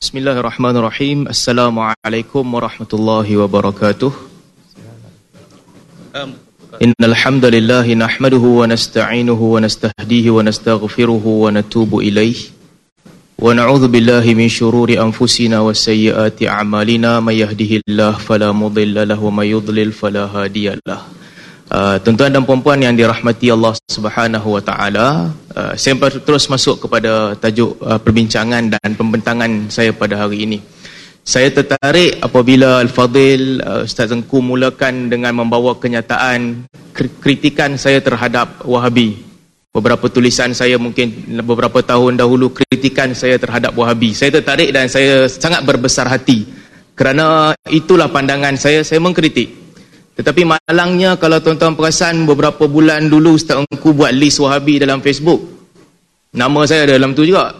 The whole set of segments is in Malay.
Bismillahirrahmanirrahim. Assalamualaikum warahmatullahi wabarakatuh. Innal hamdalillah nahmaduhu wa nasta'inuhu wa nastahdihi wa nastaghfiruhu wa natubu ilayh. Wa na'udzu billahi min shururi anfusina wa sayyiati a'malina may yahdihillahu fala mudilla lahu wa may yudlil fala hadiyalah. Uh, tuan-tuan dan puan-puan yang dirahmati Allah Subhanahu wa taala, uh, saya terus masuk kepada tajuk uh, perbincangan dan pembentangan saya pada hari ini. Saya tertarik apabila Al-Fadil uh, Ustaz Tengku mulakan dengan membawa kenyataan kritikan saya terhadap Wahabi. Beberapa tulisan saya mungkin beberapa tahun dahulu kritikan saya terhadap Wahabi. Saya tertarik dan saya sangat berbesar hati kerana itulah pandangan saya, saya mengkritik. Tetapi malangnya kalau tuan-tuan perasan beberapa bulan dulu Ustaz Engku buat list Wahabi dalam Facebook. Nama saya ada dalam tu juga.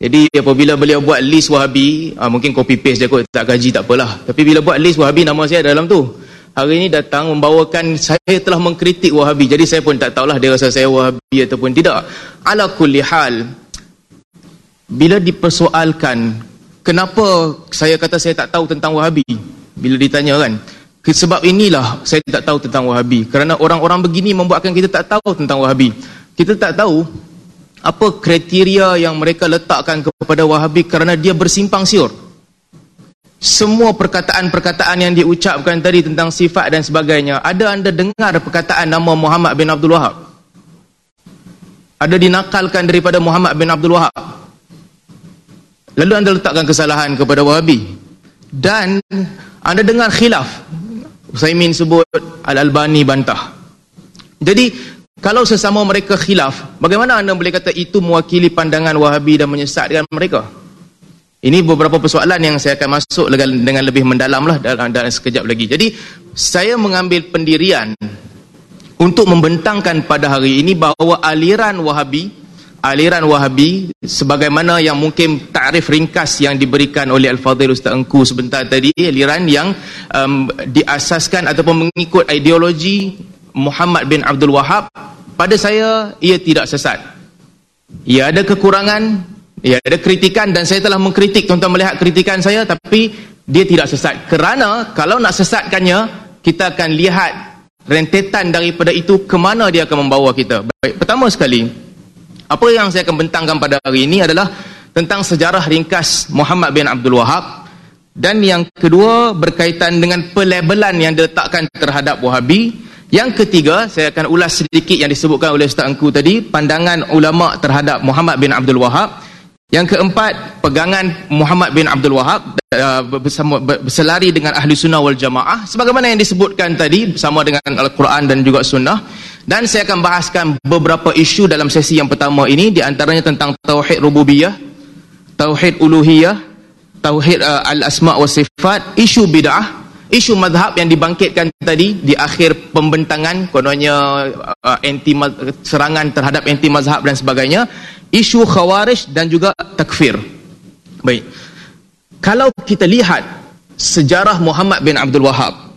Jadi apabila beliau buat list Wahabi, ah, mungkin copy paste je kot, tak gaji tak apalah. Tapi bila buat list Wahabi, nama saya ada dalam tu. Hari ini datang membawakan saya telah mengkritik Wahabi. Jadi saya pun tak tahulah dia rasa saya Wahabi ataupun tidak. Ala kulli hal, bila dipersoalkan, kenapa saya kata saya tak tahu tentang Wahabi? Bila ditanya kan, sebab inilah saya tak tahu tentang Wahabi. Kerana orang-orang begini membuatkan kita tak tahu tentang Wahabi. Kita tak tahu apa kriteria yang mereka letakkan kepada Wahabi kerana dia bersimpang siur. Semua perkataan-perkataan yang diucapkan tadi tentang sifat dan sebagainya, ada anda dengar perkataan nama Muhammad bin Abdul Wahab? Ada dinakalkan daripada Muhammad bin Abdul Wahab? Lalu anda letakkan kesalahan kepada Wahabi. Dan anda dengar khilaf Usaimin sebut Al-Albani bantah. Jadi kalau sesama mereka khilaf, bagaimana anda boleh kata itu mewakili pandangan Wahabi dan menyesatkan mereka? Ini beberapa persoalan yang saya akan masuk dengan lebih mendalam lah dalam, dalam sekejap lagi. Jadi saya mengambil pendirian untuk membentangkan pada hari ini bahawa aliran Wahabi aliran Wahabi sebagaimana yang mungkin takrif ringkas yang diberikan oleh Al-Fadhil Ustaz Engku sebentar tadi aliran yang um, diasaskan ataupun mengikut ideologi Muhammad bin Abdul Wahab pada saya ia tidak sesat. Ia ada kekurangan ia ada kritikan dan saya telah mengkritik. Tuan-tuan melihat kritikan saya tapi dia tidak sesat. Kerana kalau nak sesatkannya kita akan lihat rentetan daripada itu ke mana dia akan membawa kita. Baik pertama sekali apa yang saya akan bentangkan pada hari ini adalah tentang sejarah ringkas Muhammad bin Abdul Wahab dan yang kedua berkaitan dengan pelabelan yang diletakkan terhadap Wahabi. Yang ketiga, saya akan ulas sedikit yang disebutkan oleh Ustaz Engku tadi, pandangan ulama terhadap Muhammad bin Abdul Wahab. Yang keempat, pegangan Muhammad bin Abdul Wahab uh, bersama, berselari dengan Ahli Sunnah wal Jamaah. Sebagaimana yang disebutkan tadi, bersama dengan Al-Quran dan juga Sunnah. Dan saya akan bahaskan beberapa isu dalam sesi yang pertama ini di antaranya tentang tauhid rububiyah, tauhid uluhiyah, tauhid uh, al-asma wa sifat, isu bid'ah, isu mazhab yang dibangkitkan tadi di akhir pembentangan kononnya uh, anti serangan terhadap anti mazhab dan sebagainya, isu khawarij dan juga takfir. Baik. Kalau kita lihat sejarah Muhammad bin Abdul Wahab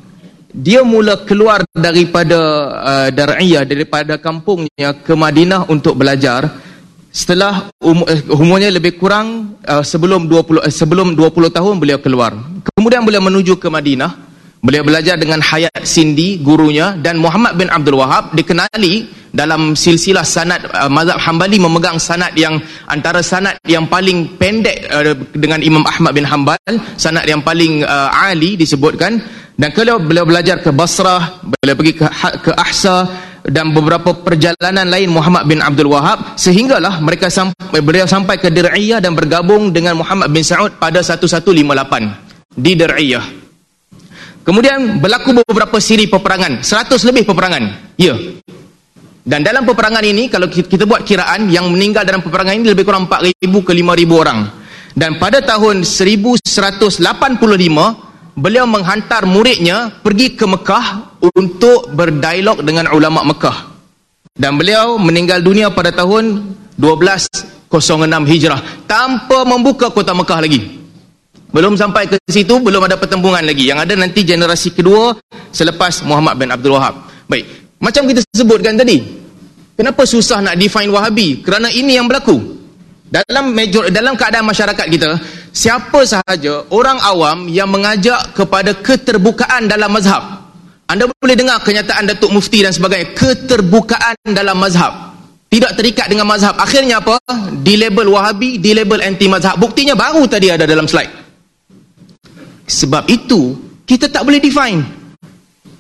dia mula keluar daripada uh, Dar'iyah daripada kampungnya ke Madinah untuk belajar. Setelah um, umurnya lebih kurang uh, sebelum 20 uh, sebelum 20 tahun beliau keluar. Kemudian beliau menuju ke Madinah. Beliau belajar dengan Hayat Sindi gurunya dan Muhammad bin Abdul Wahab. Dikenali dalam silsilah sanad uh, mazhab Hambali memegang sanad yang antara sanad yang paling pendek uh, dengan Imam Ahmad bin Hanbal sanad yang paling uh, ali disebutkan dan kalau beliau belajar ke Basrah, beliau pergi ke, ha, ke Ahsa dan beberapa perjalanan lain Muhammad bin Abdul Wahab sehinggalah mereka sampai beliau sampai ke Dir'iyah dan bergabung dengan Muhammad bin Saud pada 1158 di Dir'iyah. Kemudian berlaku beberapa siri peperangan, 100 lebih peperangan. Ya. Dan dalam peperangan ini kalau kita buat kiraan yang meninggal dalam peperangan ini lebih kurang 4000 ke 5000 orang. Dan pada tahun 1185 beliau menghantar muridnya pergi ke Mekah untuk berdialog dengan ulama Mekah. Dan beliau meninggal dunia pada tahun 1206 Hijrah tanpa membuka kota Mekah lagi. Belum sampai ke situ, belum ada pertembungan lagi. Yang ada nanti generasi kedua selepas Muhammad bin Abdul Wahab. Baik, macam kita sebutkan tadi. Kenapa susah nak define Wahabi? Kerana ini yang berlaku. Dalam major, dalam keadaan masyarakat kita, siapa sahaja orang awam yang mengajak kepada keterbukaan dalam mazhab. Anda boleh dengar kenyataan Datuk Mufti dan sebagainya. Keterbukaan dalam mazhab. Tidak terikat dengan mazhab. Akhirnya apa? Di label wahabi, di label anti mazhab. Buktinya baru tadi ada dalam slide. Sebab itu, kita tak boleh define.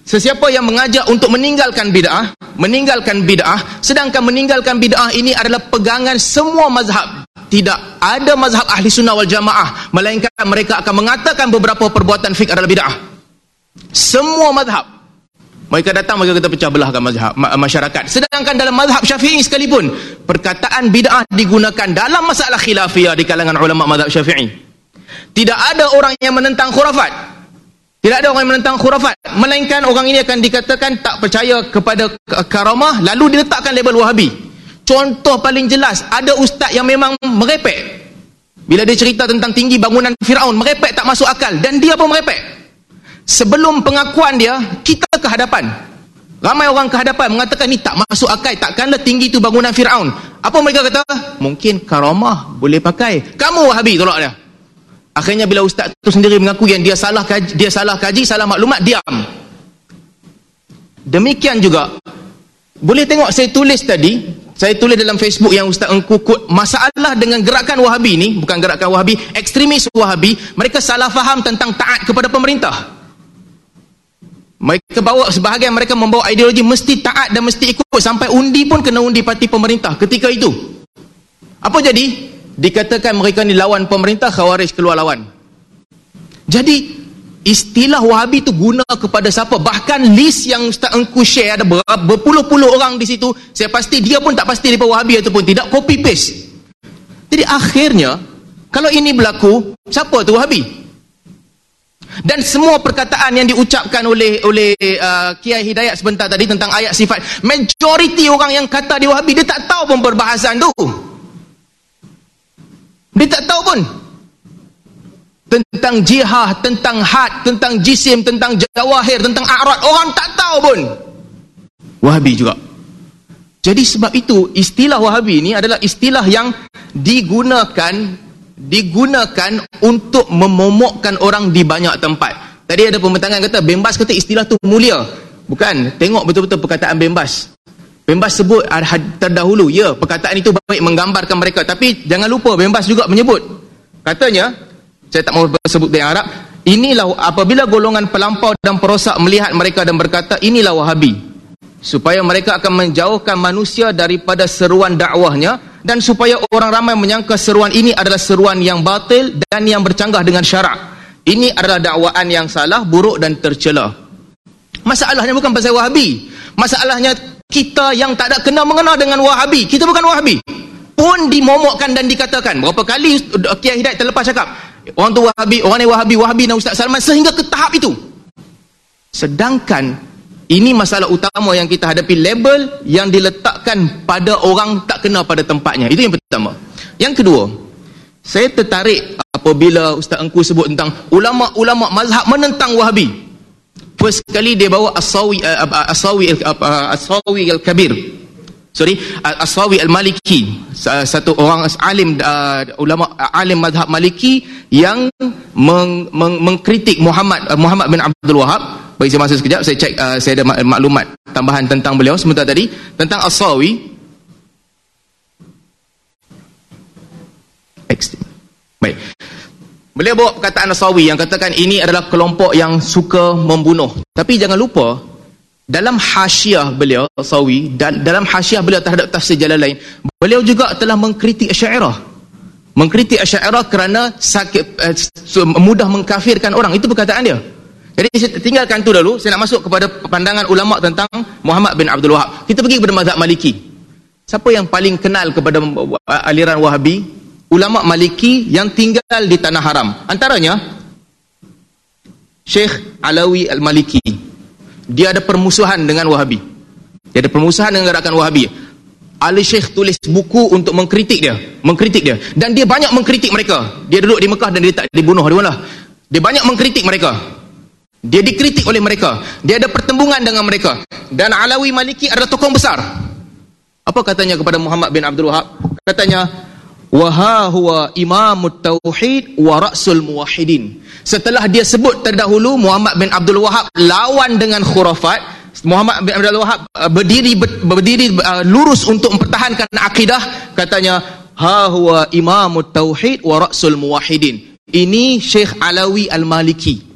Sesiapa yang mengajak untuk meninggalkan bid'ah, meninggalkan bid'ah, sedangkan meninggalkan bid'ah ini adalah pegangan semua mazhab. Tidak ada mazhab ahli sunnah wal jamaah. Melainkan mereka akan mengatakan beberapa perbuatan fiqh adalah bid'ah. Semua mazhab. Mereka datang mereka kata pecah belahkan mazhab masyarakat. Sedangkan dalam mazhab Syafi'i sekalipun perkataan bid'ah digunakan dalam masalah khilafiyah di kalangan ulama mazhab Syafi'i. Tidak ada orang yang menentang khurafat. Tidak ada orang yang menentang khurafat. Melainkan orang ini akan dikatakan tak percaya kepada karamah lalu diletakkan label Wahabi. Contoh paling jelas, ada ustaz yang memang merepek. Bila dia cerita tentang tinggi bangunan Firaun, merepek tak masuk akal. Dan dia pun merepek. Sebelum pengakuan dia kita ke hadapan. Ramai orang ke hadapan mengatakan ni tak masuk akal takkanlah tinggi tu bangunan Fir'aun. Apa mereka kata? Mungkin karamah boleh pakai. Kamu wahabi tolak dia akhirnya bila ustaz tu sendiri mengaku yang dia salah kaji, dia salah kaji salah maklumat diam demikian juga boleh tengok saya tulis tadi saya tulis dalam Facebook yang Ustaz Engku kut masalah dengan gerakan Wahabi ni bukan gerakan Wahabi ekstremis Wahabi mereka salah faham tentang taat kepada pemerintah mereka bawa sebahagian mereka membawa ideologi mesti taat dan mesti ikut sampai undi pun kena undi parti pemerintah ketika itu. Apa jadi? Dikatakan mereka ni lawan pemerintah, khawarij keluar lawan. Jadi istilah Wahabi itu guna kepada siapa? Bahkan list yang Ustaz Engku share ada berpuluh-puluh orang di situ, saya pasti dia pun tak pasti dia Wahabi ataupun tidak copy paste. Jadi akhirnya kalau ini berlaku, siapa tu Wahabi? dan semua perkataan yang diucapkan oleh oleh uh, Kiai Hidayat sebentar tadi tentang ayat sifat majoriti orang yang kata dia wahabi dia tak tahu pun perbahasan tu dia tak tahu pun tentang jihah, tentang had, tentang jisim, tentang jawahir, tentang a'rad orang tak tahu pun wahabi juga jadi sebab itu istilah wahabi ini adalah istilah yang digunakan digunakan untuk memomokkan orang di banyak tempat. Tadi ada pembentangan kata bembas kata istilah tu mulia. Bukan, tengok betul-betul perkataan bembas. Bembas sebut terdahulu, ya, perkataan itu baik menggambarkan mereka. Tapi jangan lupa bembas juga menyebut. Katanya, saya tak mahu sebut dengan Arab, inilah apabila golongan pelampau dan perosak melihat mereka dan berkata, inilah wahabi. Supaya mereka akan menjauhkan manusia daripada seruan dakwahnya, dan supaya orang ramai menyangka seruan ini adalah seruan yang batil dan yang bercanggah dengan syarak. Ini adalah dakwaan yang salah, buruk dan tercela. Masalahnya bukan pasal Wahabi. Masalahnya kita yang tak ada kena mengenal dengan Wahabi. Kita bukan Wahabi. Pun dimomokkan dan dikatakan. Berapa kali Kiai Hidayat terlepas cakap. Orang tu Wahabi, orang ni Wahabi, Wahabi dan Ustaz Salman sehingga ke tahap itu. Sedangkan ini masalah utama yang kita hadapi label yang diletakkan pada orang tak kena pada tempatnya. Itu yang pertama. Yang kedua, saya tertarik apabila Ustaz Engku sebut tentang ulama-ulama mazhab menentang Wahabi. First sekali dia bawa As-Sawi uh, As-Sawi uh, As-Sawi Al-Kabir. Sorry, As-Sawi Al-Maliki, satu orang alim uh, ulama alim mazhab Maliki yang meng, meng, mengkritik Muhammad uh, Muhammad bin Abdul Wahab. Bagi saya masa sekejap saya cek uh, saya ada maklumat tambahan tentang beliau sebentar tadi tentang As-Sawi. Baik beliau bawa perkataan As-Sawi yang katakan ini adalah kelompok yang suka membunuh tapi jangan lupa dalam hasyiah beliau As-Sawi dan dalam hasyiah beliau terhadap tafsir lain, beliau juga telah mengkritik Asy'ariyah mengkritik Asy'ariyah kerana sakit uh, mudah mengkafirkan orang itu perkataan dia jadi saya tinggalkan tu dulu, saya nak masuk kepada pandangan ulama tentang Muhammad bin Abdul Wahab. Kita pergi kepada mazhab Maliki. Siapa yang paling kenal kepada aliran Wahabi? Ulama Maliki yang tinggal di tanah haram. Antaranya Syekh Alawi Al-Maliki. Dia ada permusuhan dengan Wahabi. Dia ada permusuhan dengan gerakan Wahabi. Ali Syekh tulis buku untuk mengkritik dia, mengkritik dia. Dan dia banyak mengkritik mereka. Dia duduk di Mekah dan dia tak dibunuh di mana? Dia banyak mengkritik mereka. Dia dikritik oleh mereka. Dia ada pertembungan dengan mereka. Dan Alawi Maliki adalah tokoh besar. Apa katanya kepada Muhammad bin Abdul Wahab? Katanya, wa ha huwa imamut tauhid wa rasul muwahhidin. Setelah dia sebut terdahulu Muhammad bin Abdul Wahab lawan dengan khurafat Muhammad bin Abdul Wahab uh, berdiri berdiri uh, lurus untuk mempertahankan akidah katanya ha huwa imamut tauhid wa rasul muwahhidin. Ini Syekh Alawi Al-Maliki.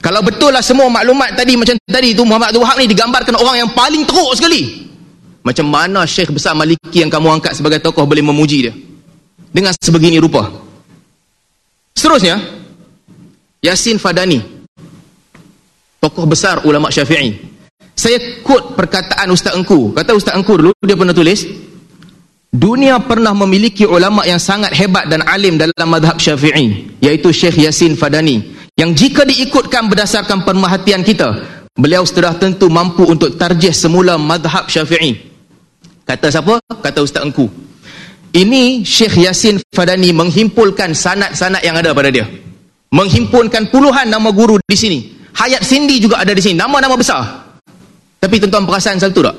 Kalau betul lah semua maklumat tadi macam tadi tu Muhammad Abdul Wahab ni digambarkan orang yang paling teruk sekali macam mana Syekh besar Maliki yang kamu angkat sebagai tokoh boleh memuji dia? Dengan sebegini rupa. Seterusnya Yasin Fadani tokoh besar ulama syafi'i. Saya kut perkataan Ustaz Engku. Kata Ustaz Engku dulu dia pernah tulis dunia pernah memiliki ulama yang sangat hebat dan alim dalam madhab syafi'i iaitu Syekh Yasin Fadani yang jika diikutkan berdasarkan pemerhatian kita beliau sudah tentu mampu untuk tarjih semula madhab syafi'i kata siapa? kata Ustaz Engku ini Syekh Yasin Fadani menghimpulkan sanat-sanat yang ada pada dia menghimpunkan puluhan nama guru di sini Hayat Cindy juga ada di sini. Nama-nama besar. Tapi tuan-tuan perasan satu tak?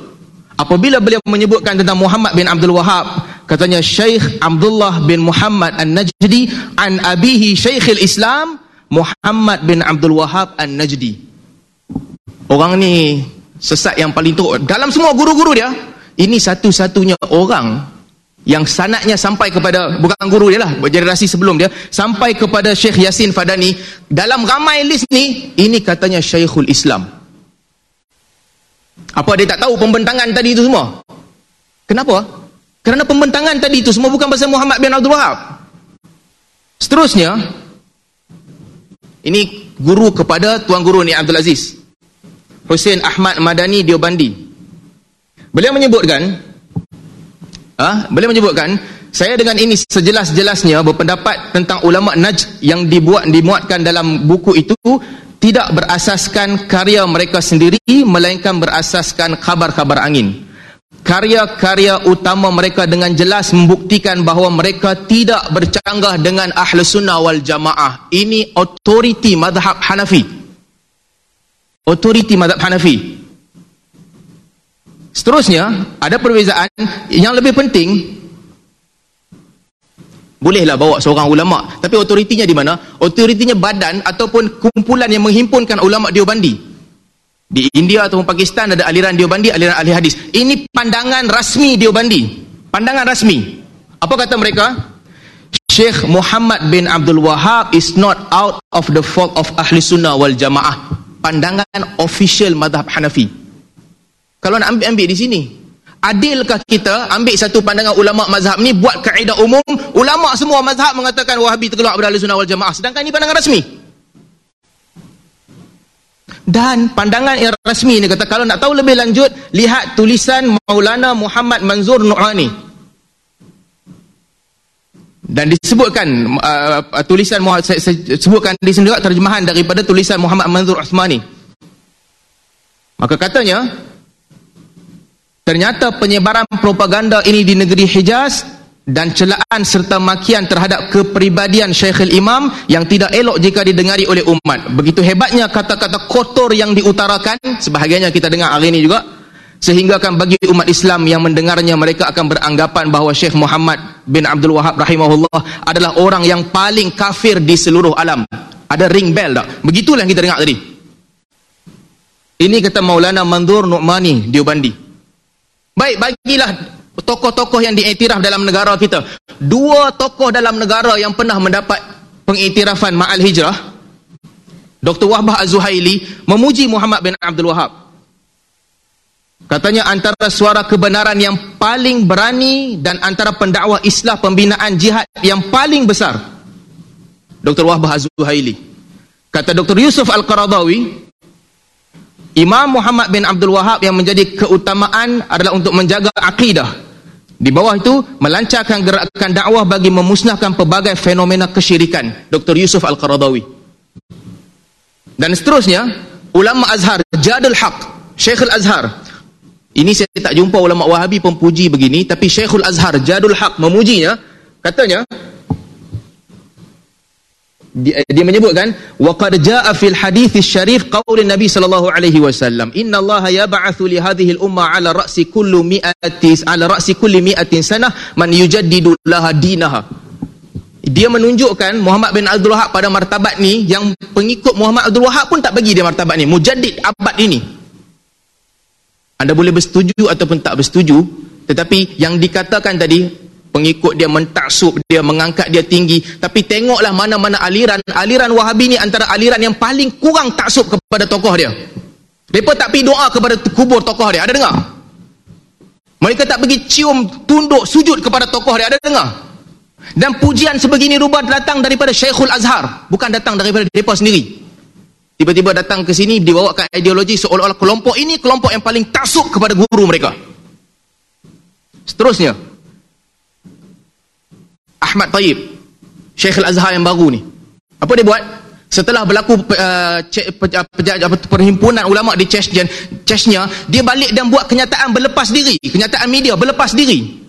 Apabila beliau menyebutkan tentang Muhammad bin Abdul Wahab, katanya Syekh Abdullah bin Muhammad An-Najdi an abihi Syekhul Islam Muhammad bin Abdul Wahab An-Najdi. Orang ni sesat yang paling teruk. Dalam semua guru-guru dia, ini satu-satunya orang yang sanatnya sampai kepada bukan guru dia lah generasi sebelum dia sampai kepada Syekh Yasin Fadani dalam ramai list ni ini katanya Syekhul Islam. Apa dia tak tahu pembentangan tadi itu semua? Kenapa? Kerana pembentangan tadi itu semua bukan pasal Muhammad bin Abdul Wahab. Seterusnya ini guru kepada tuan guru ni Abdul Aziz. Hussein Ahmad Madani Diobandi beliau menyebutkan ha? boleh menyebutkan saya dengan ini sejelas-jelasnya berpendapat tentang ulama Najd yang dibuat dimuatkan dalam buku itu tidak berasaskan karya mereka sendiri melainkan berasaskan khabar-khabar angin. Karya-karya utama mereka dengan jelas membuktikan bahawa mereka tidak bercanggah dengan ahli sunnah wal jamaah. Ini otoriti madhab Hanafi. Otoriti madhab Hanafi Seterusnya, ada perbezaan yang lebih penting. Bolehlah bawa seorang ulama, tapi otoritinya di mana? Otoritinya badan ataupun kumpulan yang menghimpunkan ulama Diobandi. Di India ataupun Pakistan ada aliran Diobandi, aliran ahli hadis. Ini pandangan rasmi Diobandi. Pandangan rasmi. Apa kata mereka? Syekh Muhammad bin Abdul Wahab is not out of the fault of ahli sunnah wal jamaah. Pandangan official madhab Hanafi. Kalau nak ambil-ambil di sini. Adilkah kita ambil satu pandangan ulama mazhab ni buat kaedah umum, ulama semua mazhab mengatakan Wahabi terkeluar dari sunnah wal jamaah. Sedangkan ini pandangan rasmi. Dan pandangan yang rasmi ni kata kalau nak tahu lebih lanjut, lihat tulisan Maulana Muhammad Manzur Nu'ani. Dan disebutkan uh, tulisan saya, saya sebutkan di sini juga terjemahan daripada tulisan Muhammad Manzur Uthmani. Maka katanya, Ternyata penyebaran propaganda ini di negeri Hijaz dan celaan serta makian terhadap kepribadian Syekhul Imam yang tidak elok jika didengari oleh umat. Begitu hebatnya kata-kata kotor yang diutarakan, sebahagiannya kita dengar hari ini juga, sehingga akan bagi umat Islam yang mendengarnya mereka akan beranggapan bahawa Syekh Muhammad bin Abdul Wahab rahimahullah adalah orang yang paling kafir di seluruh alam. Ada ring bell tak? Begitulah yang kita dengar tadi. Ini kata Maulana Mandur Nu'mani Diobandi. Baik, bagilah tokoh-tokoh yang diiktiraf dalam negara kita. Dua tokoh dalam negara yang pernah mendapat pengiktirafan Ma'al Hijrah. Dr. Wahbah Az-Zuhaili memuji Muhammad bin Abdul Wahab. Katanya antara suara kebenaran yang paling berani dan antara pendakwah islah pembinaan jihad yang paling besar. Dr. Wahbah Az-Zuhaili. Kata Dr. Yusuf Al-Qaradawi, Imam Muhammad bin Abdul Wahab yang menjadi keutamaan adalah untuk menjaga akidah. Di bawah itu, melancarkan gerakan dakwah bagi memusnahkan pelbagai fenomena kesyirikan. Dr. Yusuf Al-Qaradawi. Dan seterusnya, ulama Azhar, Jadul Haq, Syekhul Azhar. Ini saya tak jumpa ulama Wahabi pempuji begini, tapi Syekhul Azhar, Jadul Haq memujinya, katanya, dia, dia menyebutkan waqad jaa fil hadits syarif qaul Nabi sallallahu alaihi wasallam. Inna Allah yab'atsu li hadhihi al umma ala ra'si kulli mi'ati ala ra'si kulli mi'atin sanah man yujaddidu laha dinaha. Dia menunjukkan Muhammad bin Abdul Wahab pada martabat ni yang pengikut Muhammad Abdul Wahab pun tak bagi dia martabat ni. Mujaddid abad ini. Anda boleh bersetuju ataupun tak bersetuju tetapi yang dikatakan tadi pengikut dia mentaksub dia mengangkat dia tinggi. Tapi tengoklah mana-mana aliran. Aliran wahabi ni antara aliran yang paling kurang taksub kepada tokoh dia. Mereka tak pergi doa kepada kubur tokoh dia. Ada dengar? Mereka tak pergi cium tunduk sujud kepada tokoh dia. Ada dengar? Dan pujian sebegini rupa datang daripada Syekhul Azhar. Bukan datang daripada mereka sendiri. Tiba-tiba datang ke sini dibawakan ideologi seolah-olah kelompok ini kelompok yang paling taksub kepada guru mereka. Seterusnya Ahmad Tayyib Syekh Al-Azhar yang baru ni. Apa dia buat? Setelah berlaku uh, pe, perhimpunan ulama di Chechnya, Chechnya dia balik dan buat kenyataan berlepas diri. Kenyataan media berlepas diri.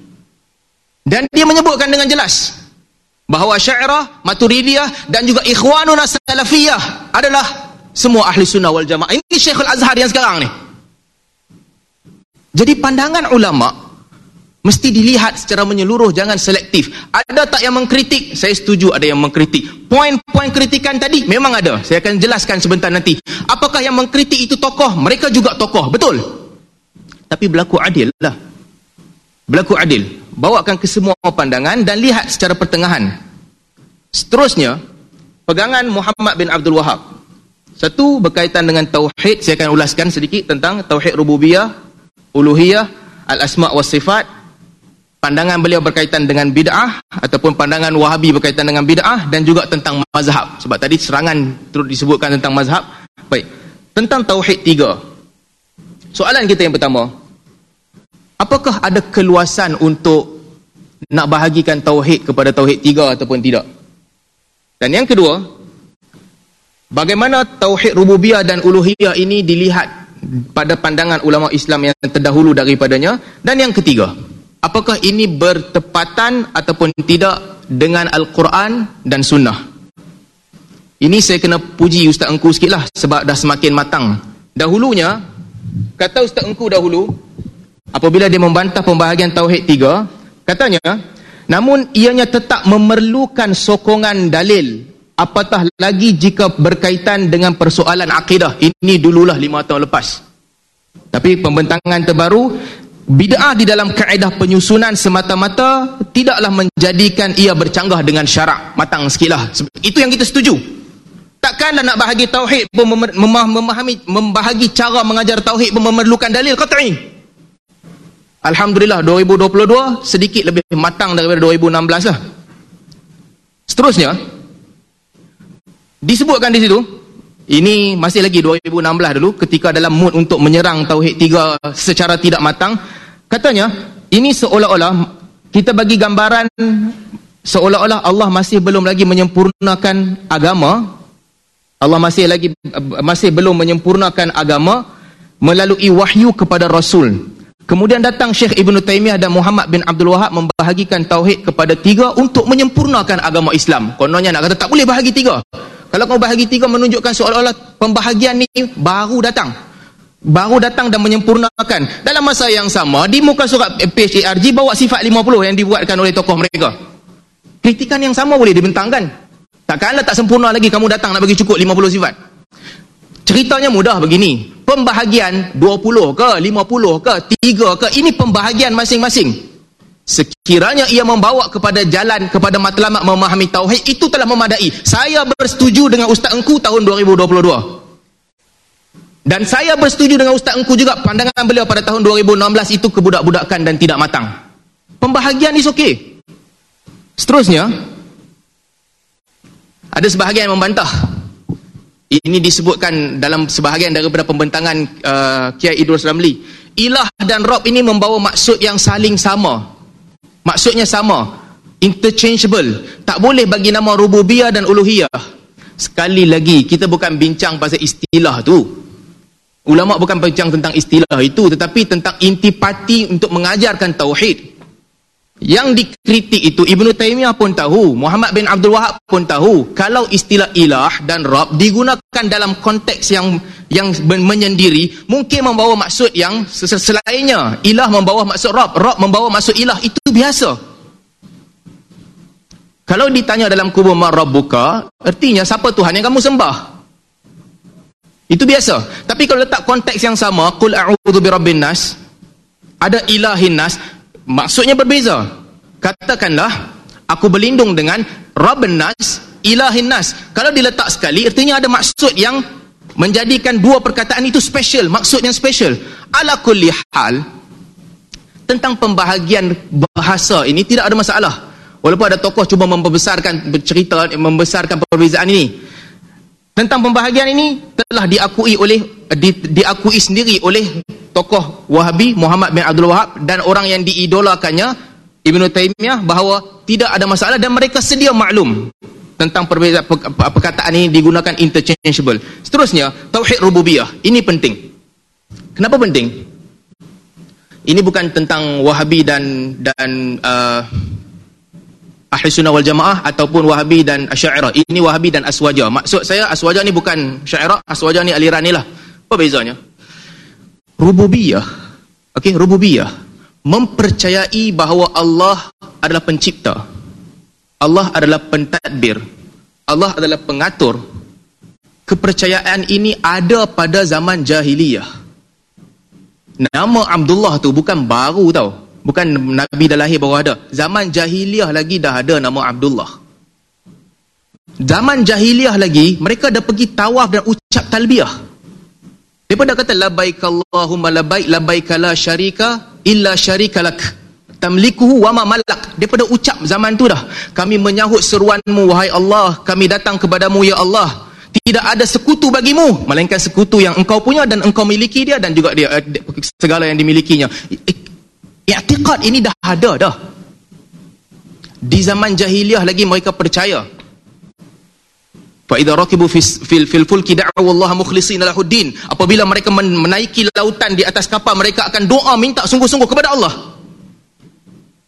Dan dia menyebutkan dengan jelas bahawa syairah, maturidiyah dan juga ikhwanuna salafiyah adalah semua ahli sunnah wal jamaah. Ini Syekh Al-Azhar yang sekarang ni. Jadi pandangan ulama' Mesti dilihat secara menyeluruh, jangan selektif. Ada tak yang mengkritik? Saya setuju ada yang mengkritik. Poin-poin kritikan tadi memang ada. Saya akan jelaskan sebentar nanti. Apakah yang mengkritik itu tokoh? Mereka juga tokoh, betul? Tapi berlaku adil lah. Berlaku adil. Bawakan ke semua pandangan dan lihat secara pertengahan. Seterusnya, pegangan Muhammad bin Abdul Wahab. Satu berkaitan dengan tauhid, saya akan ulaskan sedikit tentang tauhid rububiyah, uluhiyah, al-asma' wa sifat, pandangan beliau berkaitan dengan bid'ah ataupun pandangan wahabi berkaitan dengan bid'ah dan juga tentang mazhab. Sebab tadi serangan terus disebutkan tentang mazhab. Baik. Tentang tauhid tiga. Soalan kita yang pertama. Apakah ada keluasan untuk nak bahagikan tauhid kepada tauhid tiga ataupun tidak? Dan yang kedua bagaimana tauhid rububiyah dan uluhiyah ini dilihat pada pandangan ulama Islam yang terdahulu daripadanya? Dan yang ketiga apakah ini bertepatan ataupun tidak dengan Al-Quran dan Sunnah? Ini saya kena puji Ustaz Engku sikit lah sebab dah semakin matang. Dahulunya kata Ustaz Engku dahulu apabila dia membantah pembahagian Tauhid tiga katanya namun ianya tetap memerlukan sokongan dalil. Apatah lagi jika berkaitan dengan persoalan akidah. Ini dululah lima tahun lepas. Tapi pembentangan terbaru bid'ah di dalam kaedah penyusunan semata-mata tidaklah menjadikan ia bercanggah dengan syarak matang sikitlah itu yang kita setuju. Takkanlah nak bahagi tauhid pun memahami membahagi cara mengajar tauhid pun memerlukan dalil qat'i. Alhamdulillah 2022 sedikit lebih matang daripada 2016 lah. Seterusnya disebutkan di situ ini masih lagi 2016 dulu ketika dalam mood untuk menyerang tauhid tiga secara tidak matang katanya ini seolah-olah kita bagi gambaran seolah-olah Allah masih belum lagi menyempurnakan agama. Allah masih lagi masih belum menyempurnakan agama melalui wahyu kepada rasul. Kemudian datang Syekh Ibn Taymiyah dan Muhammad bin Abdul Wahab membahagikan tauhid kepada tiga untuk menyempurnakan agama Islam. Kononnya nak kata tak boleh bahagi tiga. Kalau kau bahagi tiga menunjukkan seolah-olah pembahagian ni baru datang. Baru datang dan menyempurnakan. Dalam masa yang sama, di muka surat PHARG bawa sifat 50 yang dibuatkan oleh tokoh mereka. Kritikan yang sama boleh dibentangkan. Takkanlah tak sempurna lagi kamu datang nak bagi cukup 50 sifat. Ceritanya mudah begini. Pembahagian 20 ke, 50 ke, 3 ke, ini pembahagian masing-masing. Sekiranya ia membawa kepada jalan kepada matlamat memahami tauhid itu telah memadai. Saya bersetuju dengan Ustaz Engku tahun 2022. Dan saya bersetuju dengan Ustaz Engku juga pandangan beliau pada tahun 2016 itu kebudak-budakan dan tidak matang. Pembahagian is okey. Seterusnya ada sebahagian yang membantah. Ini disebutkan dalam sebahagian daripada pembentangan uh, Kiai Idrus Ramli. Ilah dan Rob ini membawa maksud yang saling sama. Maksudnya sama. Interchangeable. Tak boleh bagi nama rububiyah dan uluhiyah. Sekali lagi, kita bukan bincang pasal istilah tu. Ulama bukan bincang tentang istilah itu, tetapi tentang intipati untuk mengajarkan tauhid. yang dikritik itu Ibnu Taimiyah pun tahu, Muhammad bin Abdul Wahab pun tahu, kalau istilah ilah dan rab digunakan dalam konteks yang yang menyendiri, mungkin membawa maksud yang selainnya. Ilah membawa maksud rab, rab membawa maksud ilah, itu biasa. Kalau ditanya dalam kubur marabbuka, artinya siapa Tuhan yang kamu sembah? Itu biasa. Tapi kalau letak konteks yang sama, qul a'udzu birabbin nas, ada ilahin nas, maksudnya berbeza. Katakanlah, aku berlindung dengan Rabbin Nas, Ilahin Nas. Kalau diletak sekali, artinya ada maksud yang menjadikan dua perkataan itu special, maksud yang special. Ala kulli hal, tentang pembahagian bahasa ini tidak ada masalah. Walaupun ada tokoh cuba membesarkan cerita, membesarkan perbezaan ini. Tentang pembahagian ini telah diakui oleh di, diakui sendiri oleh tokoh Wahabi Muhammad bin Abdul Wahab dan orang yang diidolakannya Ibnu Taimiyah bahawa tidak ada masalah dan mereka sedia maklum tentang perbezaan perkataan ini digunakan interchangeable. Seterusnya, tauhid rububiyah. Ini penting. Kenapa penting? Ini bukan tentang Wahabi dan dan uh, Ahli Sunnah wal Jamaah ataupun Wahabi dan Asy'ariyah. Ini Wahabi dan Aswaja. Maksud saya Aswaja ni bukan Asy'ariyah, Aswaja ni aliran ni lah. Apa bezanya? Rububiyah. Okey, rububiyah mempercayai bahawa Allah adalah pencipta. Allah adalah pentadbir. Allah adalah pengatur. Kepercayaan ini ada pada zaman jahiliyah. Nama Abdullah tu bukan baru tau. Bukan Nabi dah lahir baru ada. Zaman jahiliyah lagi dah ada nama Abdullah. Zaman jahiliyah lagi, mereka dah pergi tawaf dan ucap talbiyah. Mereka dah kata, Labaik Allahumma labaik, labaik la syarika, illa syarika lak. Tamlikuhu wa ma malak. Mereka dah ucap zaman tu dah. Kami menyahut seruanmu, wahai Allah. Kami datang kepadamu, ya Allah. Tidak ada sekutu bagimu. Melainkan sekutu yang engkau punya dan engkau miliki dia dan juga dia eh, segala yang dimilikinya. I'tiqad ini dah ada dah. Di zaman jahiliah lagi mereka percaya. Fa idza rakibu fil fil fulki da'u Allah mukhlishina lahuddin. Apabila mereka menaiki lautan di atas kapal mereka akan doa minta sungguh-sungguh kepada Allah.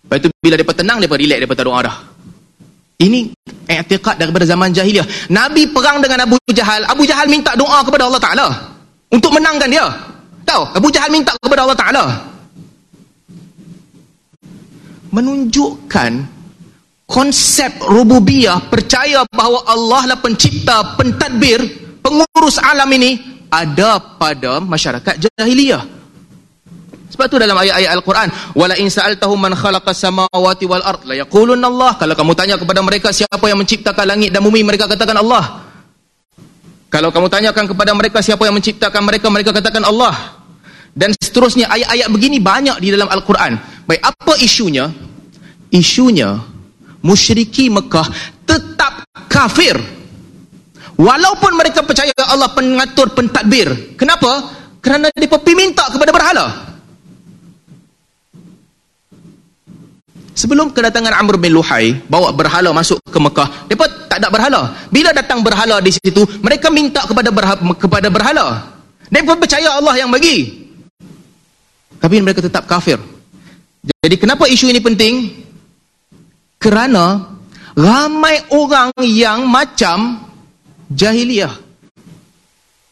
Lepas itu bila depa tenang depa relax depa doa dah. Ini i'tiqad daripada zaman jahiliah. Nabi perang dengan Abu Jahal, Abu Jahal minta doa kepada Allah Taala untuk menangkan dia. Tahu? Abu Jahal minta kepada Allah Taala menunjukkan konsep rububiyah percaya bahawa Allah lah pencipta, pentadbir, pengurus alam ini ada pada masyarakat jahiliyah. Sebab tu dalam ayat-ayat Al-Quran, wala in sa'altahum man khalaqa samawati wal ard la yaquluna Allah. Kalau kamu tanya kepada mereka siapa yang menciptakan langit dan bumi, mereka katakan Allah. Kalau kamu tanyakan kepada mereka siapa yang menciptakan mereka, mereka katakan Allah. Dan seterusnya ayat-ayat begini banyak di dalam Al-Quran. Baik, apa isunya? Isunya, musyriki Mekah tetap kafir. Walaupun mereka percaya Allah pengatur pentadbir. Kenapa? Kerana mereka minta kepada berhala. Sebelum kedatangan Amr bin Luhai bawa berhala masuk ke Mekah, mereka tak ada berhala. Bila datang berhala di situ, mereka minta kepada berhala. Mereka percaya Allah yang bagi. Tapi mereka tetap kafir. Jadi kenapa isu ini penting? Kerana ramai orang yang macam jahiliyah.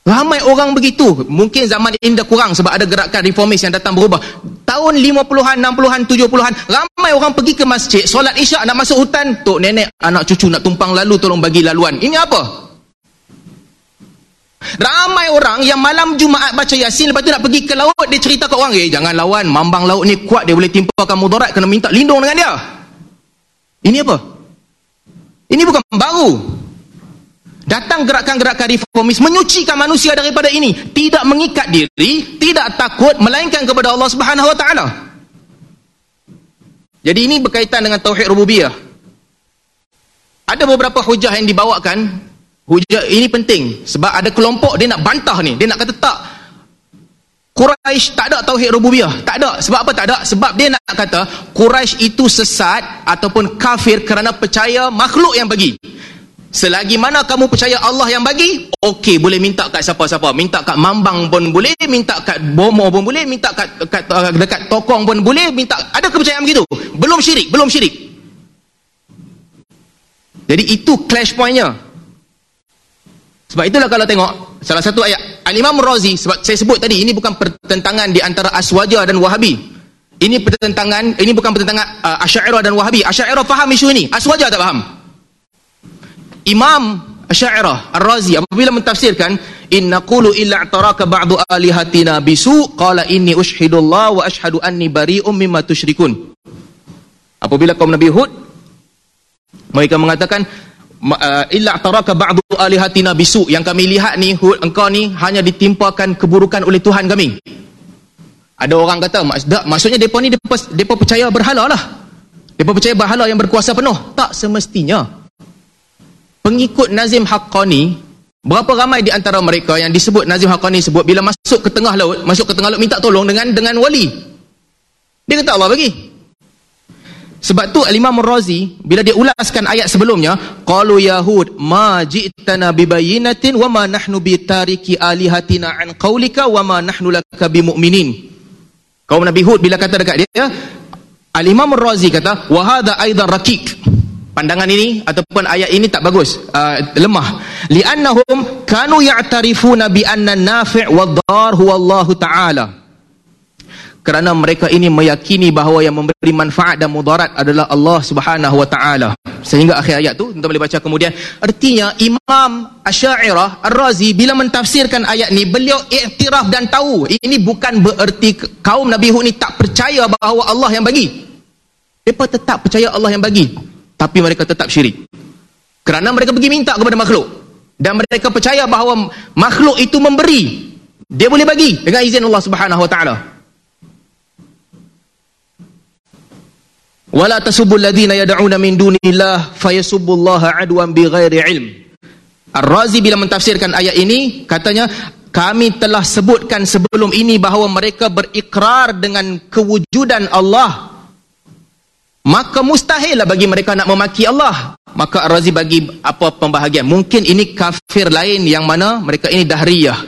Ramai orang begitu. Mungkin zaman ini dah kurang sebab ada gerakan reformis yang datang berubah. Tahun 50-an, 60-an, 70-an, ramai orang pergi ke masjid, solat isyak nak masuk hutan, tok nenek, anak cucu nak tumpang lalu, tolong bagi laluan. Ini apa? Ramai orang yang malam Jumaat baca Yasin, lepas tu nak pergi ke laut, dia cerita ke orang, eh jangan lawan, mambang laut ni kuat, dia boleh timpakan mudarat, kena minta lindung dengan dia. Ini apa? Ini bukan baru. Datang gerakan-gerakan reformis menyucikan manusia daripada ini, tidak mengikat diri, tidak takut melainkan kepada Allah Subhanahu Wa Taala. Jadi ini berkaitan dengan tauhid rububiyah. Ada beberapa hujah yang dibawakan. Hujah ini penting sebab ada kelompok dia nak bantah ni, dia nak kata tak. Quraisy tak ada tauhid rububiyah. Tak ada. Sebab apa tak ada? Sebab dia nak kata Quraisy itu sesat ataupun kafir kerana percaya makhluk yang bagi. Selagi mana kamu percaya Allah yang bagi, okey boleh minta kat siapa-siapa. Minta kat mambang pun boleh, minta kat bomo pun boleh, minta kat, kat, uh, dekat tokong pun boleh, minta ada kepercayaan begitu. Belum syirik, belum syirik. Jadi itu clash pointnya. Sebab itulah kalau tengok salah satu ayat Al-Imam Razi sebab saya sebut tadi ini bukan pertentangan di antara Aswaja dan Wahabi. Ini pertentangan, ini bukan pertentangan uh, Asy'ariyah dan Wahabi. Asy'ariyah faham isu ini, Aswaja tak faham. Imam Asy'ariyah Ar-Razi apabila mentafsirkan inna qulu illa i'taraka ba'du alihatina bisu qala inni ushhidullah wa ashhadu anni bari'um mimma tusyrikun apabila kaum Nabi Hud mereka mengatakan illa i'taraka ba'du alihatina bisu. Yang kami lihat ni Hud engkau ni hanya ditimpakan keburukan oleh Tuhan kami. Ada orang kata maksudnya depa ni depa depa percaya berhala lah. Depa percaya berhala yang berkuasa penuh. Tak semestinya. Pengikut Nazim Haqqani berapa ramai di antara mereka yang disebut Nazim Haqqani sebut bila masuk ke tengah laut masuk ke tengah laut minta tolong dengan dengan wali. Dia kata Allah bagi sebab tu Al-Imam Razi bila dia ulaskan ayat sebelumnya qalu yahud ma ji'tana bibayinatin wa ma nahnu bitariki alihatina an qaulika wa ma nahnu laka bimu'minin kaum Nabi Hud bila kata dekat dia Al-Imam Razi kata wa hadha aidan rakik. Pandangan ini ataupun ayat ini tak bagus uh, lemah. Li'annahum kanu ya'tarifuna bi anna nafi' wad-dar huwa Allah taala kerana mereka ini meyakini bahawa yang memberi manfaat dan mudarat adalah Allah Subhanahu wa taala. Sehingga akhir ayat tu kita boleh baca kemudian. Artinya Imam Asy'ariyah Ar-Razi bila mentafsirkan ayat ni beliau iktiraf dan tahu ini bukan bererti kaum Nabi Hud ni tak percaya bahawa Allah yang bagi. Mereka tetap percaya Allah yang bagi tapi mereka tetap syirik. Kerana mereka pergi minta kepada makhluk. Dan mereka percaya bahawa makhluk itu memberi. Dia boleh bagi dengan izin Allah Subhanahu wa taala wala tasubul ladina yad'una min dunillah fayasubbullaha adwan bighairi ilm. Ar-Razi bila mentafsirkan ayat ini katanya kami telah sebutkan sebelum ini bahawa mereka berikrar dengan kewujudan Allah. Maka mustahillah bagi mereka nak memaki Allah. Maka Ar-Razi bagi apa pembahagian? Mungkin ini kafir lain yang mana mereka ini dahriyah.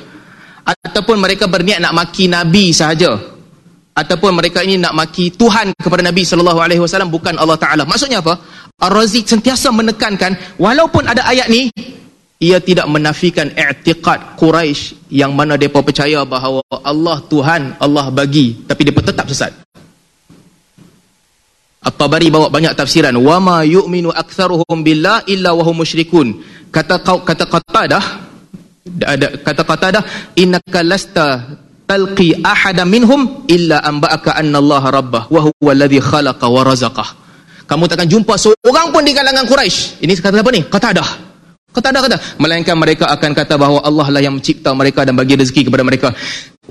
Ataupun mereka berniat nak maki Nabi sahaja ataupun mereka ini nak maki Tuhan kepada Nabi SAW bukan Allah Ta'ala. Maksudnya apa? Ar-Razi sentiasa menekankan walaupun ada ayat ni ia tidak menafikan i'tiqad Quraisy yang mana mereka percaya bahawa Allah Tuhan Allah bagi tapi mereka tetap sesat. At-Tabari bawa banyak tafsiran wa ma yu'minu aktsaruhum billah illa wa hum musyrikun. Kata kata qatadah ada kata qatadah innaka lasta talqi ahada minhum illa anba'aka anna Allah rabbah wa huwa alladhi khalaqa wa razaqah kamu takkan jumpa seorang pun di kalangan Quraisy ini kata apa ni qatadah Kata ada kata, melainkan mereka akan kata bahawa Allah lah yang mencipta mereka dan bagi rezeki kepada mereka.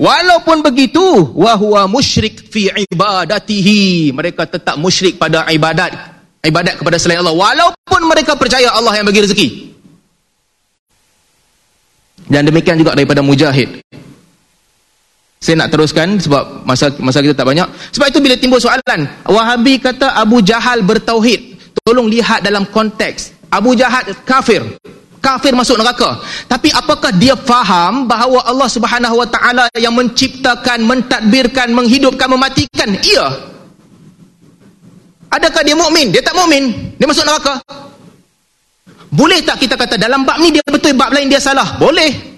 Walaupun begitu, wahwa musyrik fi ibadatihi. Mereka tetap musyrik pada ibadat. Ibadat kepada selain Allah. Walaupun mereka percaya Allah yang bagi rezeki. Dan demikian juga daripada mujahid. Saya nak teruskan sebab masa masa kita tak banyak. Sebab itu bila timbul soalan, Wahabi kata Abu Jahal bertauhid. Tolong lihat dalam konteks. Abu Jahal kafir kafir masuk neraka. Tapi apakah dia faham bahawa Allah Subhanahu Wa Taala yang menciptakan, mentadbirkan, menghidupkan, mematikan? Iya. Adakah dia mukmin? Dia tak mukmin. Dia masuk neraka. Boleh tak kita kata dalam bab ni dia betul, bab lain dia salah? Boleh.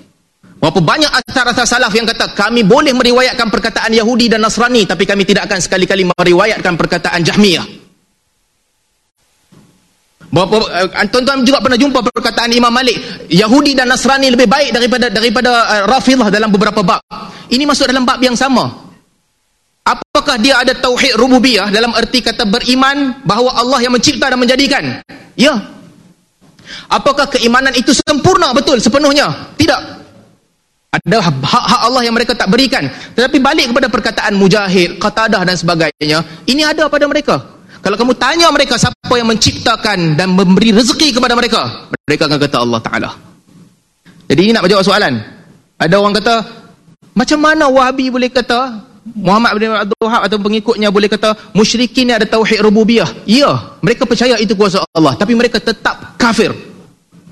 Berapa banyak asar-asar salaf yang kata kami boleh meriwayatkan perkataan Yahudi dan Nasrani tapi kami tidak akan sekali-kali meriwayatkan perkataan Jahmiyah. Berapa uh, tuan-tuan juga pernah jumpa perkataan Imam Malik, Yahudi dan Nasrani lebih baik daripada daripada uh, Rafidhah dalam beberapa bab. Ini masuk dalam bab yang sama. Apakah dia ada tauhid rububiyah dalam erti kata beriman bahawa Allah yang mencipta dan menjadikan? Ya. Apakah keimanan itu sempurna betul sepenuhnya? Tidak. Ada hak-hak Allah yang mereka tak berikan. Tetapi balik kepada perkataan Mujahid, Qatadah dan sebagainya, ini ada pada mereka. Kalau kamu tanya mereka siapa yang menciptakan dan memberi rezeki kepada mereka, mereka akan kata Allah Taala. Jadi ini nak menjawab soalan. Ada orang kata, macam mana Wahabi boleh kata Muhammad bin Abdul Wahab atau pengikutnya boleh kata musyrikin ada tauhid rububiyah? Ya, mereka percaya itu kuasa Allah, tapi mereka tetap kafir.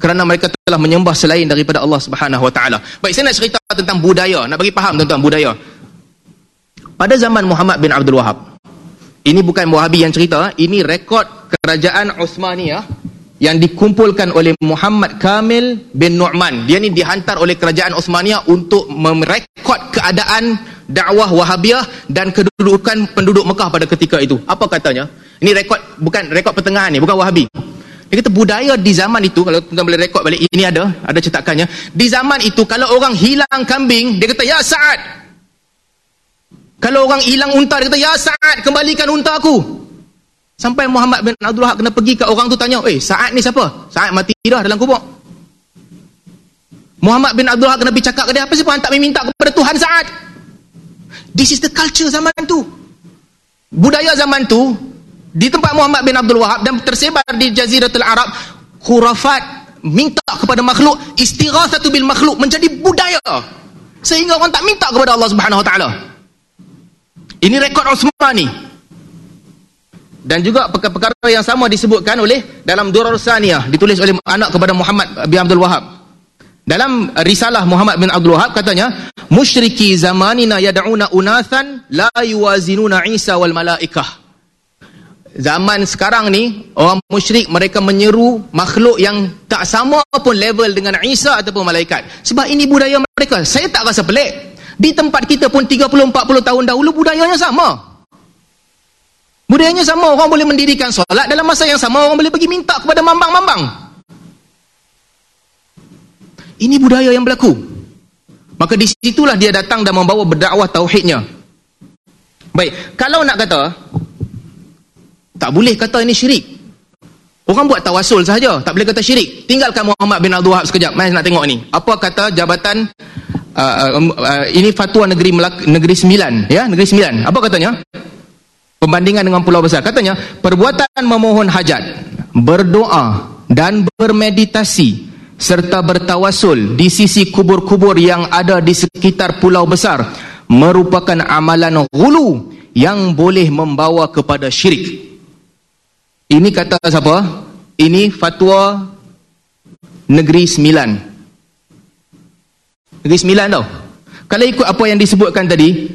Kerana mereka telah menyembah selain daripada Allah Subhanahu Wa Taala. Baik, saya nak cerita tentang budaya, nak bagi faham tentang budaya. Pada zaman Muhammad bin Abdul Wahab. Ini bukan Wahabi yang cerita, ini rekod kerajaan Uthmaniyah yang dikumpulkan oleh Muhammad Kamil bin Nu'man. Dia ni dihantar oleh kerajaan Uthmaniyah untuk merekod keadaan dakwah Wahabiyah dan kedudukan penduduk Mekah pada ketika itu. Apa katanya? Ini rekod bukan rekod pertengahan ni, bukan Wahabi. Dia kata budaya di zaman itu kalau tuan boleh rekod balik ini ada, ada cetakannya. Di zaman itu kalau orang hilang kambing, dia kata ya Sa'ad, kalau orang hilang unta, dia kata, Ya Sa'ad, kembalikan unta aku. Sampai Muhammad bin Abdul Wahab kena pergi ke orang tu tanya, Eh, Sa'ad ni siapa? Sa'ad mati dah dalam kubur. Muhammad bin Abdul Wahab kena pergi cakap ke dia, apa siapa tak minta kepada Tuhan Sa'ad? This is the culture zaman tu. Budaya zaman tu, di tempat Muhammad bin Abdul Wahab dan tersebar di Jaziratul Arab, khurafat minta kepada makhluk, istighathatu bil makhluk menjadi budaya. Sehingga orang tak minta kepada Allah Subhanahu Wa Taala. Ini rekod Osmani. Dan juga perkara yang sama disebutkan oleh dalam Durar Saniyah ditulis oleh anak kepada Muhammad bin Abdul Wahab. Dalam risalah Muhammad bin Abdul Wahab katanya, musyriki zamanina yad'una unathan la yuwazinuna Isa wal malaikah. Zaman sekarang ni orang musyrik mereka menyeru makhluk yang tak sama pun level dengan Isa ataupun malaikat. Sebab ini budaya mereka. Saya tak rasa pelik. Di tempat kita pun 30-40 tahun dahulu budayanya sama. Budayanya sama. Orang boleh mendirikan solat dalam masa yang sama. Orang boleh pergi minta kepada mambang-mambang. Ini budaya yang berlaku. Maka di situlah dia datang dan membawa berdakwah tauhidnya. Baik, kalau nak kata tak boleh kata ini syirik. Orang buat tawasul sahaja, tak boleh kata syirik. Tinggalkan Muhammad bin Abdul Wahab sekejap. Mari nak tengok ni. Apa kata jabatan uh, uh, uh, ini fatwa negeri Melak negeri Sembilan ya negeri Sembilan apa katanya Pembandingan dengan pulau besar katanya perbuatan memohon hajat berdoa dan bermeditasi serta bertawasul di sisi kubur-kubur yang ada di sekitar pulau besar merupakan amalan ghulu yang boleh membawa kepada syirik ini kata siapa ini fatwa negeri Sembilan Negeri sembilan tau. Kalau ikut apa yang disebutkan tadi,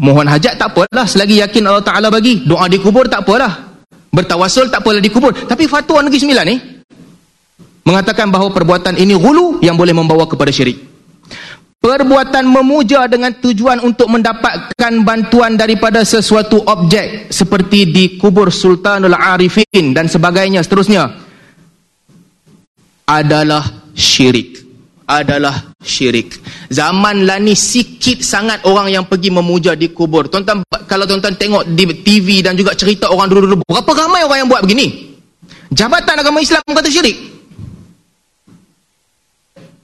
mohon hajat tak apalah. Selagi yakin Allah Ta'ala bagi. Doa di kubur tak apalah. Bertawasul tak apalah di kubur. Tapi fatwa negeri sembilan ni, mengatakan bahawa perbuatan ini hulu yang boleh membawa kepada syirik. Perbuatan memuja dengan tujuan untuk mendapatkan bantuan daripada sesuatu objek seperti di kubur Sultanul Arifin dan sebagainya seterusnya adalah syirik adalah syirik. Zaman lah ni sikit sangat orang yang pergi memuja di kubur. Tuan-tuan, kalau tuan-tuan tengok di TV dan juga cerita orang dulu-dulu, berapa ramai orang yang buat begini? Jabatan agama Islam kata syirik.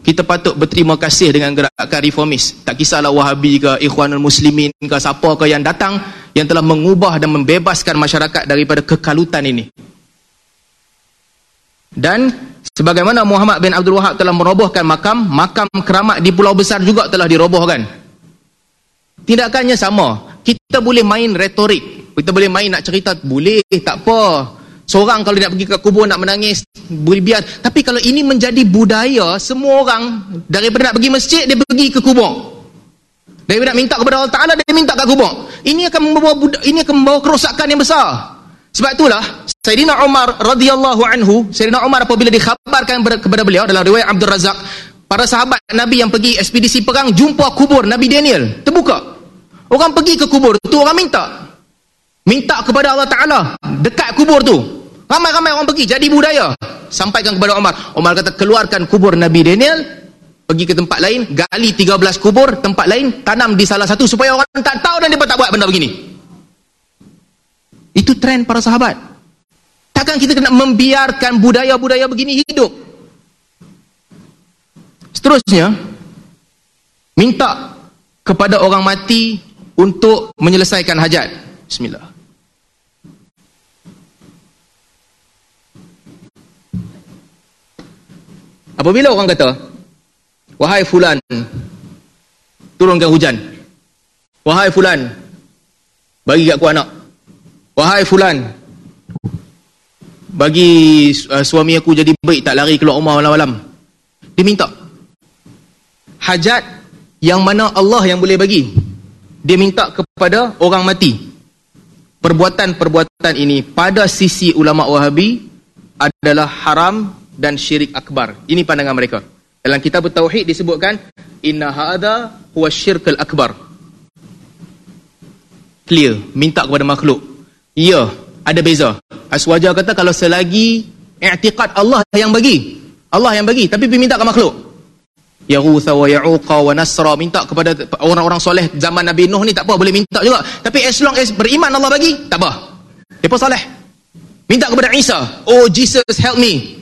Kita patut berterima kasih dengan gerakan reformis. Tak kisahlah Wahabi ke, Ikhwanul Muslimin ke, siapa ke yang datang, yang telah mengubah dan membebaskan masyarakat daripada kekalutan ini. Dan Sebagaimana Muhammad bin Abdul Wahab telah merobohkan makam, makam keramat di Pulau Besar juga telah dirobohkan. Tindakannya sama. Kita boleh main retorik. Kita boleh main nak cerita, boleh, tak apa. Seorang kalau nak pergi ke kubur nak menangis, boleh biar. Tapi kalau ini menjadi budaya, semua orang daripada nak pergi masjid, dia pergi ke kubur. Daripada nak minta kepada Allah Ta'ala, dia minta ke kubur. Ini akan membawa, ini akan membawa kerosakan yang besar. Sebab itulah Sayyidina Umar radhiyallahu anhu, Sayyidina Umar apabila dikhabarkan kepada beliau dalam riwayat Abdul Razak, para sahabat Nabi yang pergi ekspedisi perang jumpa kubur Nabi Daniel, terbuka. Orang pergi ke kubur tu orang minta. Minta kepada Allah Taala dekat kubur tu. Ramai-ramai orang pergi jadi budaya. Sampaikan kepada Umar. Umar kata keluarkan kubur Nabi Daniel, pergi ke tempat lain, gali 13 kubur, tempat lain, tanam di salah satu supaya orang tak tahu dan dia tak buat benda begini. Itu trend para sahabat. Takkan kita kena membiarkan budaya-budaya begini hidup. Seterusnya, minta kepada orang mati untuk menyelesaikan hajat. Bismillah. Apabila orang kata, Wahai fulan, turunkan hujan. Wahai fulan, bagi aku anak. Wahai fulan bagi uh, suami aku jadi baik tak lari keluar rumah malam-malam. Dia minta. Hajat yang mana Allah yang boleh bagi. Dia minta kepada orang mati. Perbuatan-perbuatan ini pada sisi ulama Wahabi adalah haram dan syirik akbar. Ini pandangan mereka. Dalam kitab Tauhid disebutkan inna hadha huwa syirkul akbar. Clear, minta kepada makhluk. Ya, ada beza. Aswaja kata kalau selagi i'tiqad Allah yang bagi. Allah yang bagi, tapi minta ke makhluk. Ya Ghutha wa Ya'uqa wa Nasra minta kepada orang-orang soleh zaman Nabi Nuh ni tak apa boleh minta juga. Tapi as long as beriman Allah bagi, tak apa. Depa soleh. Minta kepada Isa, "Oh Jesus help me."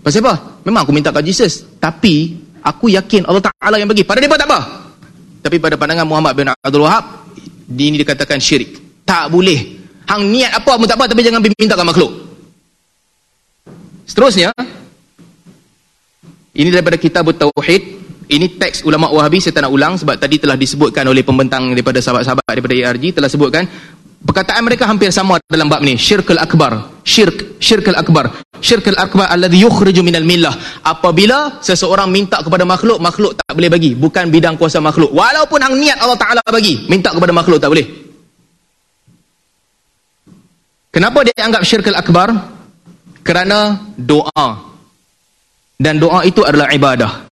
Pasal apa? Memang aku minta kepada Jesus, tapi aku yakin Allah Taala yang bagi. Pada depa tak apa. Tapi pada pandangan Muhammad bin Abdul Wahab, ini dikatakan syirik. Tak boleh. Hang niat apa pun tak apa tapi jangan minta ke makhluk. Seterusnya, ini daripada kitab Tauhid. Ini teks ulama Wahabi saya tak nak ulang sebab tadi telah disebutkan oleh pembentang daripada sahabat-sahabat daripada ARG telah sebutkan perkataan mereka hampir sama dalam bab ni syirkul akbar syirk syirkul akbar syirkul akbar alladhi yukhriju minal millah. Apabila seseorang minta kepada makhluk makhluk tak boleh bagi. Bukan bidang kuasa makhluk. Walaupun hang niat Allah Taala bagi minta kepada makhluk tak boleh. Kenapa dia anggap syirkul akbar? Kerana doa. Dan doa itu adalah ibadah.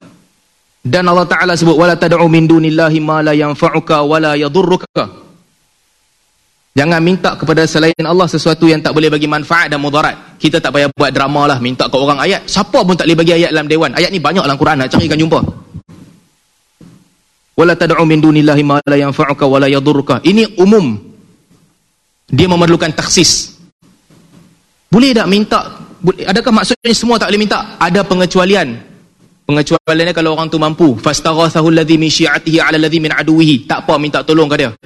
Dan Allah Taala sebut wala tad'u min dunillahi ma la yanfa'uka wala yadhurruka Jangan minta kepada selain Allah sesuatu yang tak boleh bagi manfaat dan mudarat. Kita tak payah buat drama lah minta ke orang ayat. Siapa pun tak boleh bagi ayat dalam dewan. Ayat ni banyak dalam Quran nak carikan jumpa. Wala tad'u min dunillahi ma la yanfa'uka wala yadhurruka. Ini umum. Dia memerlukan taksis. Boleh tak minta adakah maksudnya semua tak boleh minta? Ada pengecualian. Pengecualiannya kalau orang tu mampu. Fastaghathahu alladhi min syi'atihi 'ala alladhi min aduwihi. Tak apa minta tolong ke dia.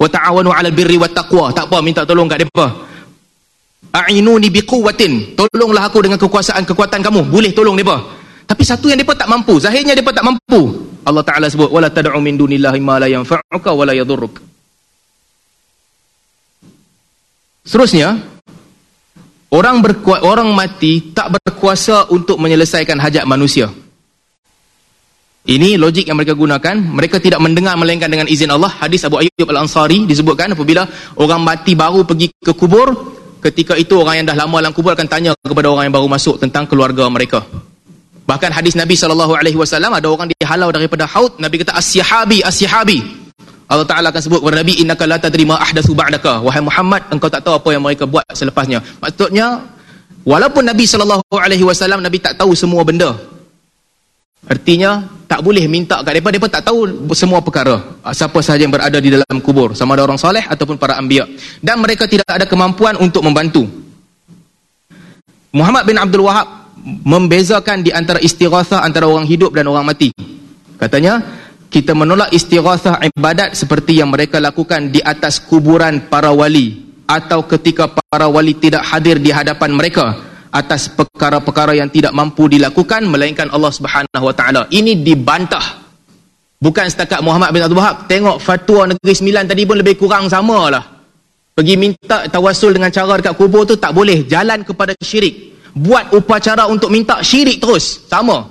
Wa ta'awanu 'ala birri wat taqwa. Tak apa minta tolong kat depa. A'inuni biquwwatin. Tolonglah aku dengan kekuasaan kekuatan kamu. Boleh tolong depa. Tapi satu yang depa tak mampu. Zahirnya depa tak mampu. Allah Taala sebut wala tad'u min dunillahi ma la yanfa'uka wa la yadhurruk. Seterusnya, orang berkuat orang mati tak berkuasa untuk menyelesaikan hajat manusia. Ini logik yang mereka gunakan. Mereka tidak mendengar melainkan dengan izin Allah. Hadis Abu Ayyub Al-Ansari disebutkan apabila orang mati baru pergi ke kubur, ketika itu orang yang dah lama dalam kubur akan tanya kepada orang yang baru masuk tentang keluarga mereka. Bahkan hadis Nabi SAW ada orang dihalau daripada haud. Nabi kata asyahabi, asyahabi. Allah Ta'ala akan sebut kepada Nabi, innaka la tadrima ahdathu ba'daka. Wahai Muhammad, engkau tak tahu apa yang mereka buat selepasnya. Maksudnya, walaupun Nabi SAW, Nabi tak tahu semua benda. Artinya tak boleh minta kat mereka, mereka tak tahu semua perkara. Siapa sahaja yang berada di dalam kubur, sama ada orang soleh ataupun para anbiya. Dan mereka tidak ada kemampuan untuk membantu. Muhammad bin Abdul Wahab membezakan di antara istighathah antara orang hidup dan orang mati. Katanya, kita menolak istighathah ibadat seperti yang mereka lakukan di atas kuburan para wali atau ketika para wali tidak hadir di hadapan mereka atas perkara-perkara yang tidak mampu dilakukan melainkan Allah Subhanahu Wa Taala. Ini dibantah. Bukan setakat Muhammad bin Abdul Wahab. Tengok fatwa Negeri Sembilan tadi pun lebih kurang sama lah. Pergi minta tawasul dengan cara dekat kubur tu tak boleh. Jalan kepada syirik. Buat upacara untuk minta syirik terus. Sama.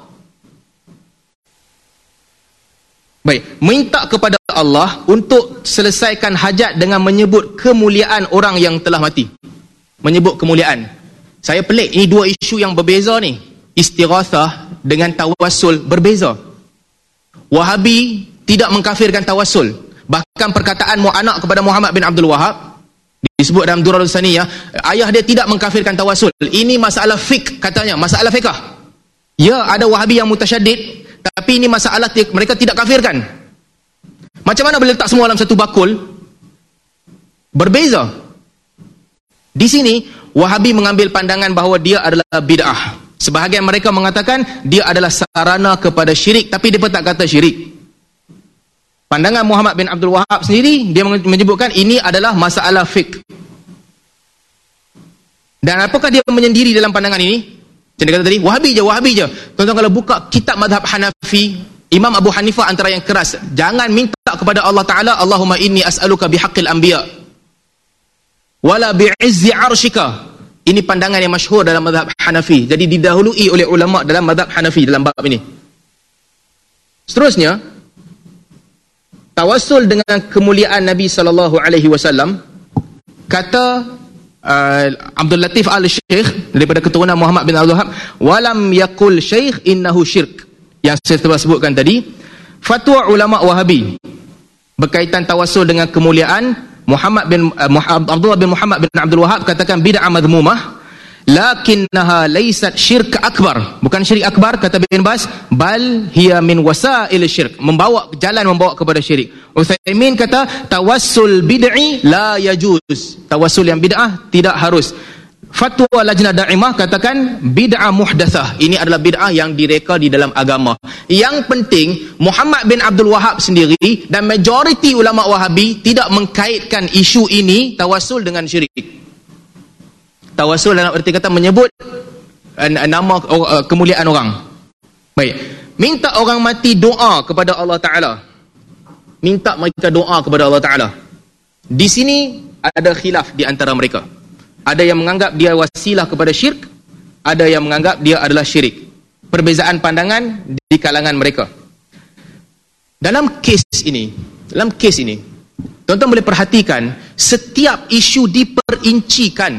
Baik. Minta kepada Allah untuk selesaikan hajat dengan menyebut kemuliaan orang yang telah mati. Menyebut kemuliaan. Saya pelik, ini dua isu yang berbeza ni. Istighathah dengan tawassul berbeza. Wahabi tidak mengkafirkan tawassul. Bahkan perkataan anak kepada Muhammad bin Abdul Wahab disebut dalam Durrul Saniyah, ayah dia tidak mengkafirkan tawassul. Ini masalah fik katanya, masalah fikah. Ya, ada Wahabi yang mutasyaddid, tapi ini masalah mereka tidak kafirkan. Macam mana boleh letak semua dalam satu bakul? Berbeza. Di sini Wahabi mengambil pandangan bahawa dia adalah bid'ah. Sebahagian mereka mengatakan dia adalah sarana kepada syirik tapi dia pun tak kata syirik. Pandangan Muhammad bin Abdul Wahab sendiri dia menyebutkan ini adalah masalah fik. Dan apakah dia menyendiri dalam pandangan ini? Macam dia kata tadi, Wahabi je, Wahabi je. Tuan-tuan kalau buka kitab madhab Hanafi, Imam Abu Hanifah antara yang keras. Jangan minta kepada Allah Ta'ala, Allahumma inni as'aluka bihaqqil anbiya' wala bi'izzi arshika Ini pandangan yang masyhur dalam mazhab Hanafi. Jadi didahului oleh ulama dalam mazhab Hanafi dalam bab ini. Seterusnya, tawassul dengan kemuliaan Nabi sallallahu alaihi wasallam kata uh, Abdul Latif Al-Syekh daripada keturunan Muhammad bin Abdul Wahab walam yakul syekh innahu syirk yang saya telah sebutkan tadi fatwa ulama Wahabi berkaitan tawassul dengan kemuliaan Muhammad bin uh, Abdullah bin Muhammad bin Abdul Wahab katakan bid'ah madhmumah lakinnaha laysat syirk akbar. Bukan syirik akbar kata bin Bas bal hiya min wasail syirk. Membawa jalan membawa kepada syirik. Utsaimin kata tawassul bid'i la yajuz. Tawassul yang bid'ah tidak harus Fatwa Lajnah Da'imah katakan bid'ah muhdathah. Ini adalah bid'ah yang direka di dalam agama. Yang penting Muhammad bin Abdul Wahab sendiri dan majoriti ulama Wahabi tidak mengkaitkan isu ini tawasul dengan syirik. Tawasul dalam erti kata menyebut uh, nama uh, kemuliaan orang. Baik. Minta orang mati doa kepada Allah Taala. Minta mereka doa kepada Allah Taala. Di sini ada khilaf di antara mereka. Ada yang menganggap dia wasilah kepada syirik, ada yang menganggap dia adalah syirik. Perbezaan pandangan di kalangan mereka. Dalam kes ini, dalam kes ini, tuan-tuan boleh perhatikan setiap isu diperincikan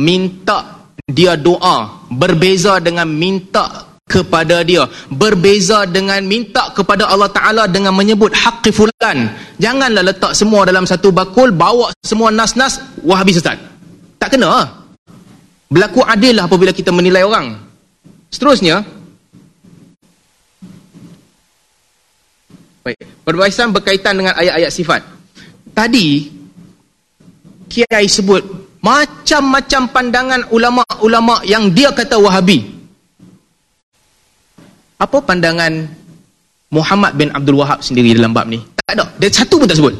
minta dia doa berbeza dengan minta kepada dia berbeza dengan minta kepada Allah Ta'ala dengan menyebut haqqi fulan janganlah letak semua dalam satu bakul bawa semua nas-nas wahabi sesat tak kena. Berlaku adil lah apabila kita menilai orang. Seterusnya, baik, perbahasan berkaitan dengan ayat-ayat sifat. Tadi, Kiai sebut macam-macam pandangan ulama-ulama yang dia kata wahabi. Apa pandangan Muhammad bin Abdul Wahab sendiri dalam bab ni? Tak ada. Dia satu pun tak sebut.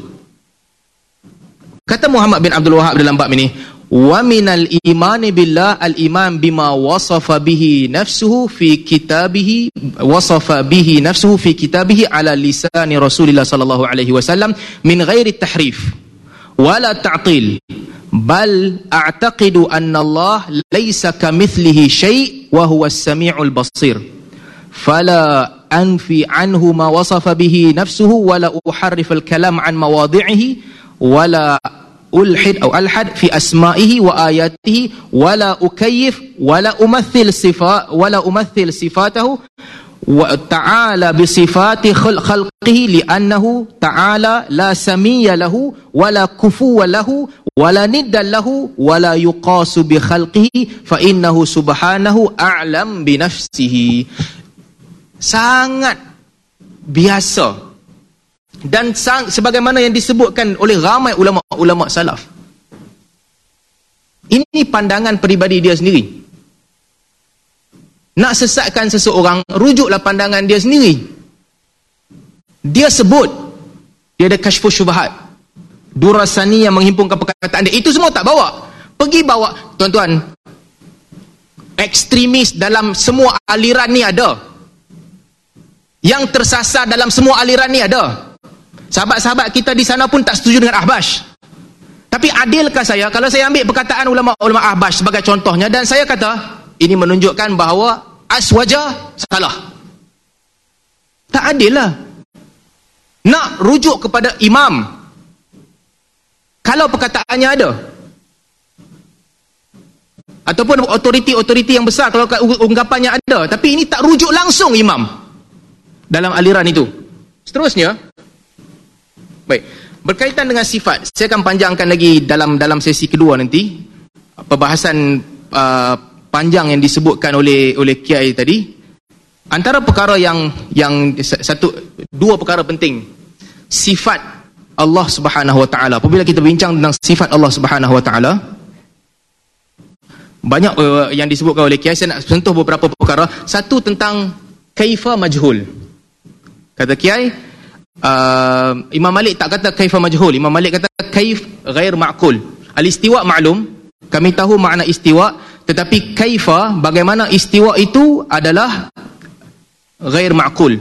Kata Muhammad bin Abdul Wahab dalam bab ini, wa minal imani billah al iman bima wasafa bihi nafsuhu fi kitabihi wasafa bihi nafsuhu fi kitabihi ala lisani rasulillah sallallahu alaihi wasallam min ghairi tahrif wala ta'til bal a'taqidu anna Allah laysa kamithlihi shay' wa huwa as-sami'ul basir fala anfi anhu ma wasafa bihi nafsuhu wala uharrif al-kalam an mawadhi'ihi wala ulhid atau alhad fi asma'ihi wa ayatihi wala ukayif wala umathil sifat wala umathil sifatahu wa ta'ala bi sifati khalqihi li'annahu ta'ala la samiyya lahu wala kufuwa lahu wala nidda lahu wala yuqasu bi khalqihi fa innahu subhanahu a'lam bi nafsihi sangat biasa dan sang, sebagaimana yang disebutkan oleh ramai ulama-ulama salaf. Ini pandangan peribadi dia sendiri. Nak sesatkan seseorang rujuklah pandangan dia sendiri. Dia sebut dia ada kashfus syubahat durasani yang menghimpunkan perkataan dia. Itu semua tak bawa. Pergi bawa tuan-tuan ekstremis dalam semua aliran ni ada. Yang tersasar dalam semua aliran ni ada Sahabat-sahabat kita di sana pun tak setuju dengan Ahbash. Tapi adilkah saya kalau saya ambil perkataan ulama-ulama Ahbash sebagai contohnya dan saya kata ini menunjukkan bahawa aswaja salah. Tak adil lah. Nak rujuk kepada imam. Kalau perkataannya ada. Ataupun otoriti-otoriti yang besar kalau ungkapannya ada. Tapi ini tak rujuk langsung imam. Dalam aliran itu. Seterusnya, Baik. Berkaitan dengan sifat, saya akan panjangkan lagi dalam dalam sesi kedua nanti perbahasan uh, panjang yang disebutkan oleh oleh Kiai tadi. Antara perkara yang yang satu dua perkara penting. Sifat Allah Subhanahu Wa Taala. Apabila kita bincang tentang sifat Allah Subhanahu Wa Taala, banyak uh, yang disebutkan oleh Kiai saya nak sentuh beberapa perkara. Satu tentang kaifa majhul. Kata Kiai, uh, Imam Malik tak kata kaifa majhul. Imam Malik kata kaif ghair ma'kul al-istiwa ma'lum. Kami tahu makna istiwa. Tetapi kaifa bagaimana istiwa itu adalah ghair ma'kul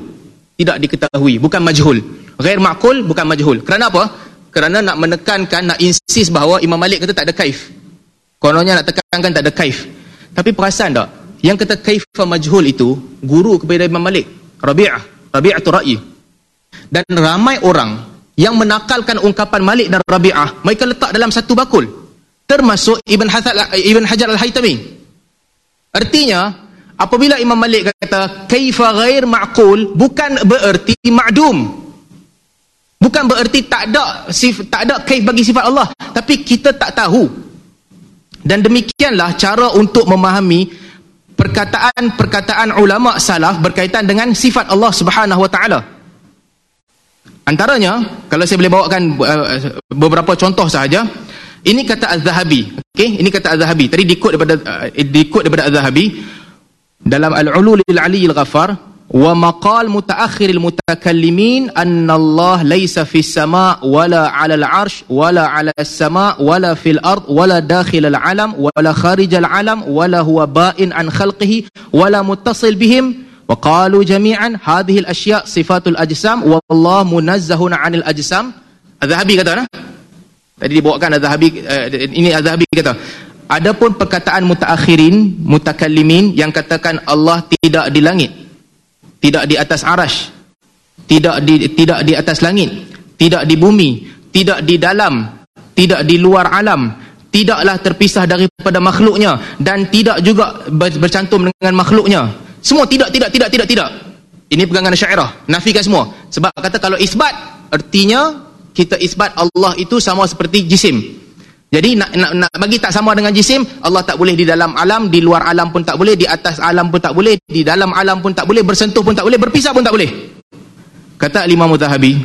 tidak diketahui. Bukan majhul. Ghair ma'kul bukan majhul. Kerana apa? Kerana nak menekankan nak insist bahawa Imam Malik kata tak ada kaif. Kononnya nak tekankan tak ada kaif. Tapi perasan tak? Yang kata kaifa majhul itu guru kepada Imam Malik, Rabi'ah, Rabi'atul Ra'yi. Dan ramai orang yang menakalkan ungkapan Malik dan Rabi'ah, mereka letak dalam satu bakul. Termasuk Ibn Hajar, Ibn Hajar Al-Haytami. Artinya, apabila Imam Malik kata kaifa ghair ma'qul, bukan bererti ma'dum. Bukan bererti tak ada sif, tak ada kaif bagi sifat Allah, tapi kita tak tahu. Dan demikianlah cara untuk memahami perkataan-perkataan ulama salaf berkaitan dengan sifat Allah Subhanahu wa taala. Antaranya, kalau saya boleh bawakan uh, beberapa contoh sahaja, ini kata Az-Zahabi. Okey, ini kata Az-Zahabi. Tadi dikut daripada eh, uh, dikut daripada Az-Zahabi dalam Al-Ulul Al-Ali al-Ghaffar wa maqal mutaakhir al-mutakallimin anna Allah laysa fi sama' wala 'ala al-'arsh wala 'ala as-sama' wala fil ard wala dakhil al-'alam wala kharij al-'alam wala huwa ba'in an khalqihi wala muttasil bihim Wa qalu jami'an وقالوا جميعا هذه الاشياء صفات الاجسام munazzahun 'anil ajsam. Az-Zahabi kata nah tadi dibawakan az-zahabi uh, eh, ini az-zahabi kata adapun perkataan mutaakhirin mutakallimin yang katakan Allah tidak di langit tidak di atas arasy tidak di tidak di atas langit tidak di bumi tidak di dalam tidak di luar alam tidaklah terpisah daripada makhluknya dan tidak juga bercantum dengan makhluknya semua tidak tidak tidak tidak tidak. Ini pegangan syairah. Nafikan semua. Sebab kata kalau isbat artinya kita isbat Allah itu sama seperti jisim. Jadi nak, nak, nak bagi tak sama dengan jisim, Allah tak boleh di dalam alam, di luar alam pun tak boleh, di atas alam pun tak boleh, di dalam alam pun tak boleh, bersentuh pun tak boleh, berpisah pun tak boleh. Kata Imam Zahabi,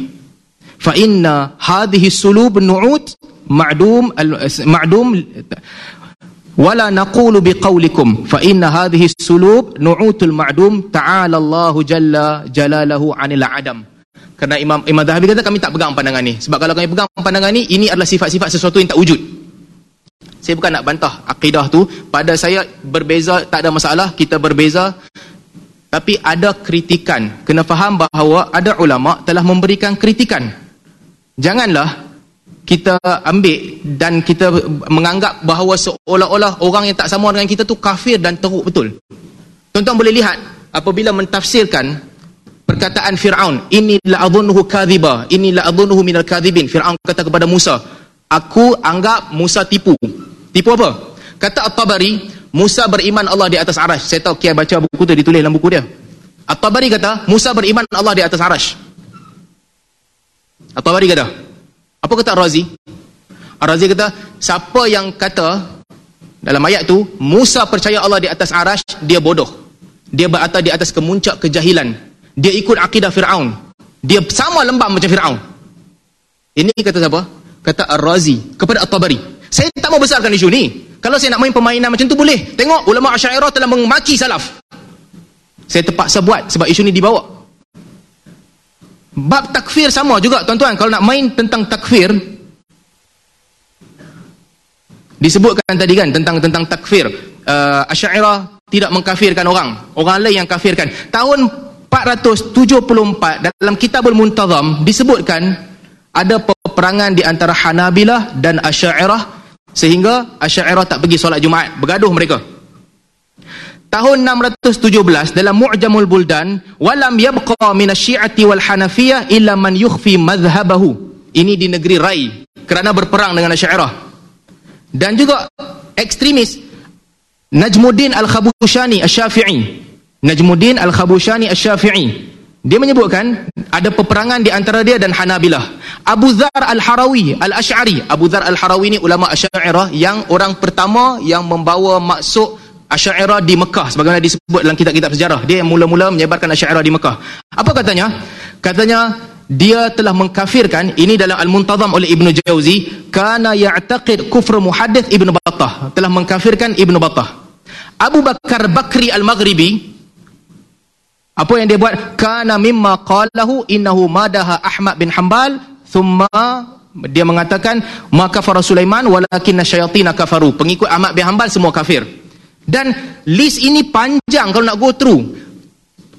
fa inna hadhihi sulub nu'ut ma'dum ma'dum wala naqulu biqaulikum fa inna hadhihi sulub nu'utul ma'dum ta'ala Allah jalla jalalahu 'anil adam. Kerana Imam Imam Zahabi kata kami tak pegang pandangan ni. Sebab kalau kami pegang pandangan ni, ini adalah sifat-sifat sesuatu yang tak wujud. Saya bukan nak bantah akidah tu. Pada saya berbeza, tak ada masalah. Kita berbeza. Tapi ada kritikan. Kena faham bahawa ada ulama telah memberikan kritikan. Janganlah kita ambil dan kita menganggap bahawa seolah-olah orang yang tak sama dengan kita tu kafir dan teruk betul. Tuan-tuan boleh lihat apabila mentafsirkan perkataan Fir'aun ini la'adhunuhu kadhiba ini la'adhunuhu minal kadhibin Fir'aun kata kepada Musa aku anggap Musa tipu tipu apa? kata At-Tabari Musa beriman Allah di atas arash saya tahu Kiai baca buku tu ditulis dalam buku dia At-Tabari kata Musa beriman Allah di atas arash At-Tabari kata apa kata Ar-Razi? Ar-Razi kata siapa yang kata dalam ayat tu Musa percaya Allah di atas arash dia bodoh dia berada di atas kemuncak kejahilan dia ikut akidah Fir'aun. Dia sama lembab macam Fir'aun. Ini kata siapa? Kata Ar-Razi kepada At-Tabari. Saya tak mau besarkan isu ni. Kalau saya nak main permainan macam tu boleh. Tengok ulama Asy'ariyah telah memaki salaf. Saya terpaksa buat sebab isu ni dibawa. Bab takfir sama juga tuan-tuan. Kalau nak main tentang takfir disebutkan tadi kan tentang tentang takfir. Uh, Asy'ariyah tidak mengkafirkan orang. Orang lain yang kafirkan. Tahun 474 dalam Kitabul Muntazam disebutkan ada peperangan di antara Hanabilah dan Asy'ariyah sehingga Asy'ariyah tak pergi solat Jumaat, bergaduh mereka. Tahun 617 dalam Mu'jamul Buldan, walam yabqa min asy-Syi'ati wal Hanafiyah illa man yukhfi madhhabahu. Ini di negeri Rai kerana berperang dengan Asy'ariyah. Dan juga ekstremis Najmuddin Al-Khabushani Asy-Syafi'i Najmuddin Al-Khabushani Al-Syafi'i dia menyebutkan ada peperangan di antara dia dan Hanabilah Abu Dhar Al-Harawi Al-Ash'ari Abu Dhar Al-Harawi ni ulama Asy'ariyah yang orang pertama yang membawa maksud Asy'ariyah di Mekah sebagaimana disebut dalam kitab-kitab sejarah dia yang mula-mula menyebarkan Asy'ariyah di Mekah apa katanya katanya dia telah mengkafirkan ini dalam Al-Muntazam oleh Ibnu Jauzi kana ya'taqid kufr muhaddits Ibnu Battah telah mengkafirkan Ibnu Battah Abu Bakar Bakri Al-Maghribi apa yang dia buat? Kana mimma qalahu innahu madaha Ahmad bin Hanbal thumma dia mengatakan maka kafara Sulaiman walakin syayatin kafaru. Pengikut Ahmad bin Hanbal semua kafir. Dan list ini panjang kalau nak go through.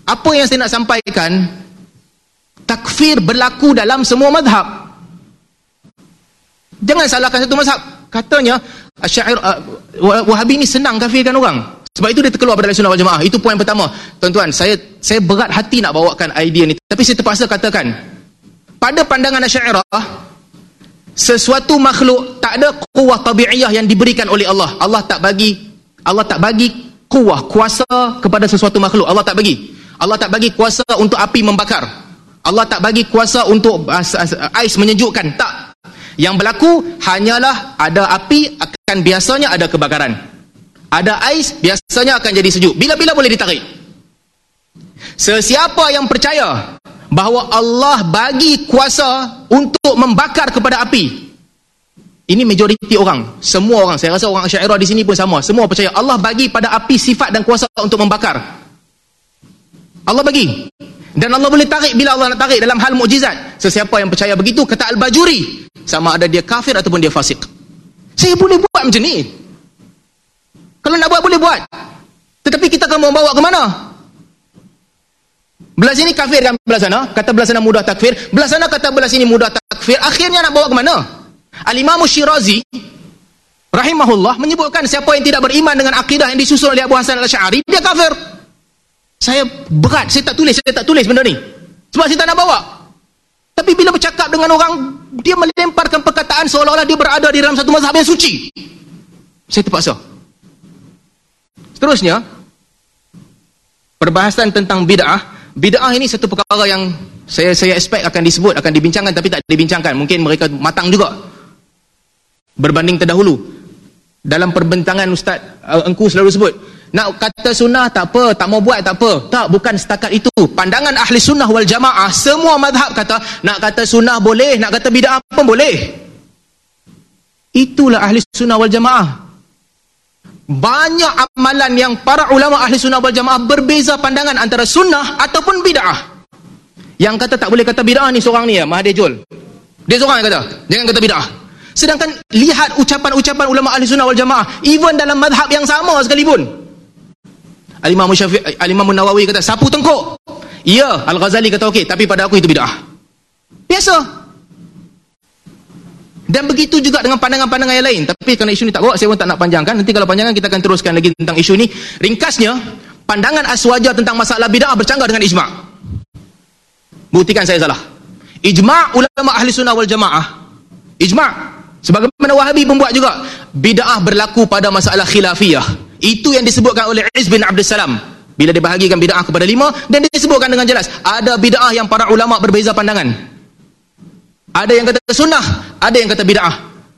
Apa yang saya nak sampaikan? Takfir berlaku dalam semua mazhab. Jangan salahkan satu mazhab. Katanya Syair uh, Wahabi ni senang kafirkan orang. Sebab itu dia terkeluar pada sunnah wal jamaah. Itu poin pertama. Tuan-tuan, saya saya berat hati nak bawakan idea ni. Tapi saya terpaksa katakan. Pada pandangan Syairah, sesuatu makhluk tak ada kuah tabi'iyah yang diberikan oleh Allah. Allah tak bagi Allah tak bagi kuah, kuasa kepada sesuatu makhluk. Allah tak bagi. Allah tak bagi kuasa untuk api membakar. Allah tak bagi kuasa untuk ais menyejukkan. Tak. Yang berlaku hanyalah ada api akan biasanya ada kebakaran. Ada ais biasanya akan jadi sejuk. Bila-bila boleh ditarik. Sesiapa yang percaya bahawa Allah bagi kuasa untuk membakar kepada api. Ini majoriti orang. Semua orang. Saya rasa orang Syairah di sini pun sama. Semua percaya Allah bagi pada api sifat dan kuasa untuk membakar. Allah bagi. Dan Allah boleh tarik bila Allah nak tarik dalam hal mukjizat. Sesiapa yang percaya begitu kata Al-Bajuri, sama ada dia kafir ataupun dia fasik. Saya boleh buat macam ni. Kalau nak buat boleh buat. Tetapi kita akan membawa ke mana? Belah sini kafir kan belah sana, kata belah sana mudah takfir, belah sana kata belah sini mudah takfir, akhirnya nak bawa ke mana? Al-Imam Syirazi rahimahullah menyebutkan siapa yang tidak beriman dengan akidah yang disusun oleh Abu Hasan Al-Asy'ari, dia kafir. Saya berat, saya tak tulis, saya tak tulis benda ni. Sebab saya tak nak bawa. Tapi bila bercakap dengan orang, dia melemparkan perkataan seolah-olah dia berada di dalam satu mazhab yang suci. Saya terpaksa. Seterusnya, perbahasan tentang bid'ah. Bid'ah ini satu perkara yang saya saya expect akan disebut, akan dibincangkan tapi tak dibincangkan. Mungkin mereka matang juga. Berbanding terdahulu. Dalam perbentangan Ustaz uh, Engku selalu sebut, nak kata sunnah tak apa, tak mau buat tak apa. Tak, bukan setakat itu. Pandangan ahli sunnah wal jamaah, semua madhab kata, nak kata sunnah boleh, nak kata bid'ah pun boleh. Itulah ahli sunnah wal jamaah. Banyak amalan yang para ulama ahli sunnah wal jamaah berbeza pandangan antara sunnah ataupun bid'ah. Yang kata tak boleh kata bid'ah ni seorang ni ya, Mahathir Jol. Dia seorang yang kata, jangan kata bid'ah. Sedangkan lihat ucapan-ucapan ulama ahli sunnah wal jamaah, even dalam madhab yang sama sekalipun. Al-Imam Syafi'i Al-Imam Nawawi kata sapu tengkuk. Ya, Al-Ghazali kata okey, tapi pada aku itu bid'ah. Biasa. Dan begitu juga dengan pandangan-pandangan yang lain. Tapi kerana isu ni tak bawa, saya pun tak nak panjangkan. Nanti kalau panjangkan, kita akan teruskan lagi tentang isu ni. Ringkasnya, pandangan aswaja tentang masalah bid'ah bercanggah dengan ijma'. Buktikan saya salah. Ijma' ulama ahli sunnah wal jamaah. Ijma' Sebagaimana Wahabi pun buat juga. Bid'ah berlaku pada masalah khilafiyah. Itu yang disebutkan oleh Iz bin Abdul Salam. Bila dia bahagikan bid'ah kepada lima, dan disebutkan dengan jelas. Ada bid'ah yang para ulama berbeza pandangan. Ada yang kata sunnah, ada yang kata bid'ah.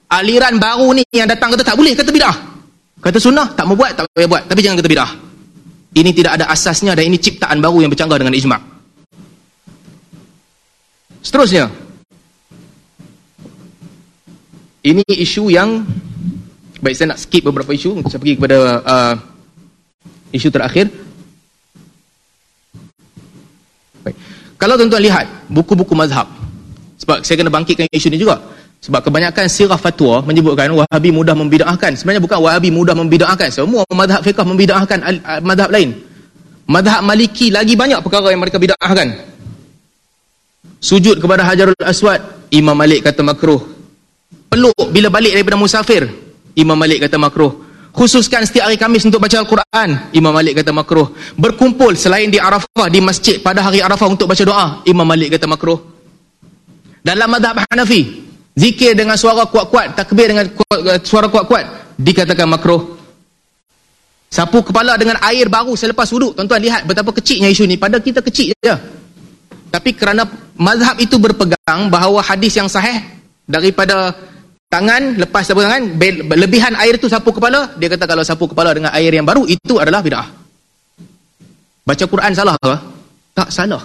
Aliran baru ni yang datang kata tak boleh kata bid'ah. Kata sunnah, tak mau buat, tak boleh buat. Tapi jangan kata bid'ah. Ini tidak ada asasnya dan ini ciptaan baru yang bercanggah dengan ijma'. Seterusnya. Ini isu yang Baik, saya nak skip beberapa isu. Saya pergi kepada uh, isu terakhir. Baik. Kalau tuan-tuan lihat buku-buku mazhab. Sebab saya kena bangkitkan isu ini juga. Sebab kebanyakan sirah fatwa menyebutkan wahabi mudah membida'ahkan. Sebenarnya bukan wahabi mudah membida'ahkan. Semua mazhab fiqah membida'ahkan mazhab lain. Mazhab maliki lagi banyak perkara yang mereka bida'ahkan. Sujud kepada Hajarul Aswad. Imam Malik kata makruh. Peluk bila balik daripada musafir. Imam Malik kata makruh. Khususkan setiap hari Kamis untuk baca Al-Quran, Imam Malik kata makruh. Berkumpul selain di Arafah, di masjid pada hari Arafah untuk baca doa, Imam Malik kata makruh. Dalam madhab Hanafi, zikir dengan suara kuat-kuat, takbir dengan kuat, suara kuat-kuat, dikatakan makruh. Sapu kepala dengan air baru selepas wuduk. Tuan-tuan lihat betapa kecilnya isu ni. Pada kita kecil je. Tapi kerana mazhab itu berpegang bahawa hadis yang sahih daripada tangan lepas sapu tangan lebihan air itu sapu kepala dia kata kalau sapu kepala dengan air yang baru itu adalah bid'ah. Baca Quran salah ke? Tak salah.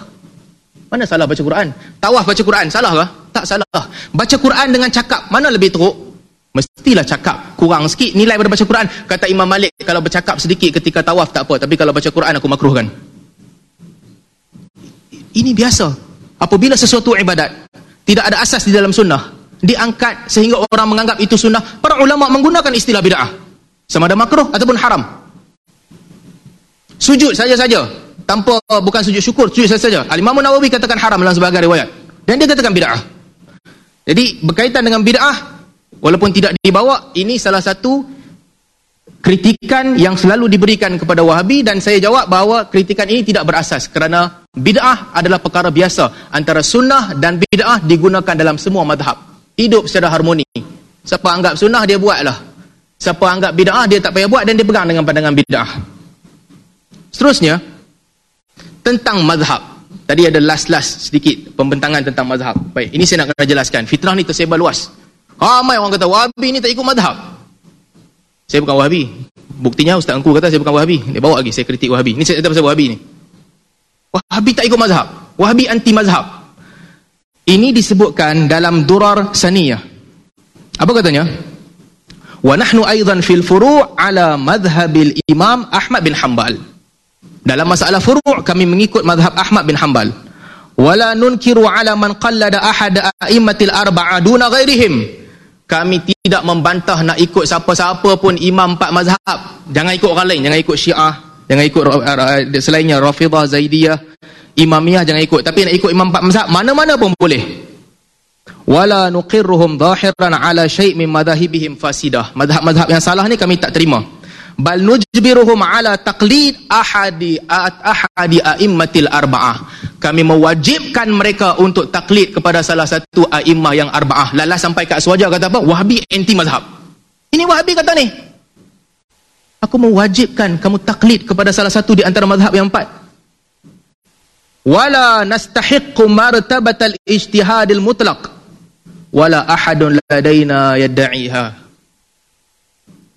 Mana salah baca Quran? Tawaf baca Quran salah ke? Tak salah. Baca Quran dengan cakap mana lebih teruk? Mestilah cakap kurang sikit nilai pada baca Quran. Kata Imam Malik kalau bercakap sedikit ketika tawaf tak apa tapi kalau baca Quran aku makruhkan. Ini biasa. Apabila sesuatu ibadat tidak ada asas di dalam sunnah diangkat sehingga orang menganggap itu sunnah. Para ulama menggunakan istilah bid'ah. Sama ada makruh ataupun haram. Sujud saja-saja tanpa bukan sujud syukur sujud saja-saja al-imam nawawi katakan haram dalam sebagai riwayat. Dan dia katakan bid'ah. Jadi berkaitan dengan bid'ah walaupun tidak dibawa ini salah satu kritikan yang selalu diberikan kepada Wahabi dan saya jawab bahawa kritikan ini tidak berasas kerana bid'ah adalah perkara biasa antara sunnah dan bid'ah digunakan dalam semua madhab hidup secara harmoni siapa anggap sunnah dia buatlah siapa anggap bid'ah dia tak payah buat dan dia pegang dengan pandangan bid'ah seterusnya tentang madhab Tadi ada last-last sedikit pembentangan tentang mazhab. Baik, ini saya nak kena jelaskan. Fitrah ni tersebar luas. Ramai orang kata Wahabi ni tak ikut mazhab. Saya bukan Wahabi. Buktinya Ustaz Engku kata saya bukan Wahabi. Dia bawa lagi saya kritik Wahabi. Ini saya kata pasal Wahabi ni. Wahabi tak ikut mazhab. Wahabi anti mazhab. Ini disebutkan dalam Durar Saniyah. Apa katanya? Wa nahnu aidan fil furu' ala madhhabil Imam Ahmad bin Hanbal. Dalam masalah furu' kami mengikut mazhab Ahmad bin Hanbal. Wala nunkiru ala man qallada ahad a'immatil arba'a duna ghairihim. Kami tidak membantah nak ikut siapa-siapa pun imam empat mazhab. Jangan ikut orang lain, jangan ikut Syiah, jangan ikut selainnya Rafidah, Zaidiyah, Imamiyah jangan ikut. Tapi nak ikut imam empat mazhab mana-mana pun boleh. Wala nuqirruhum zahiran ala syai' min madahibihim fasidah. Mazhab-mazhab yang salah ni kami tak terima. Bal nujbiruhum ala taqlid ahadi ahadi aimmatil arba'ah. Kami mewajibkan mereka untuk taklid kepada salah satu a'immah yang arba'ah. Lalas sampai kat suaja kata apa? Wahabi anti mazhab. Ini wahabi kata ni. Aku mewajibkan kamu taklid kepada salah satu di antara mazhab yang empat wala nastahiqqu martabatal ijtihadil mutlaq. Wala ahadun ladaina yad'iha.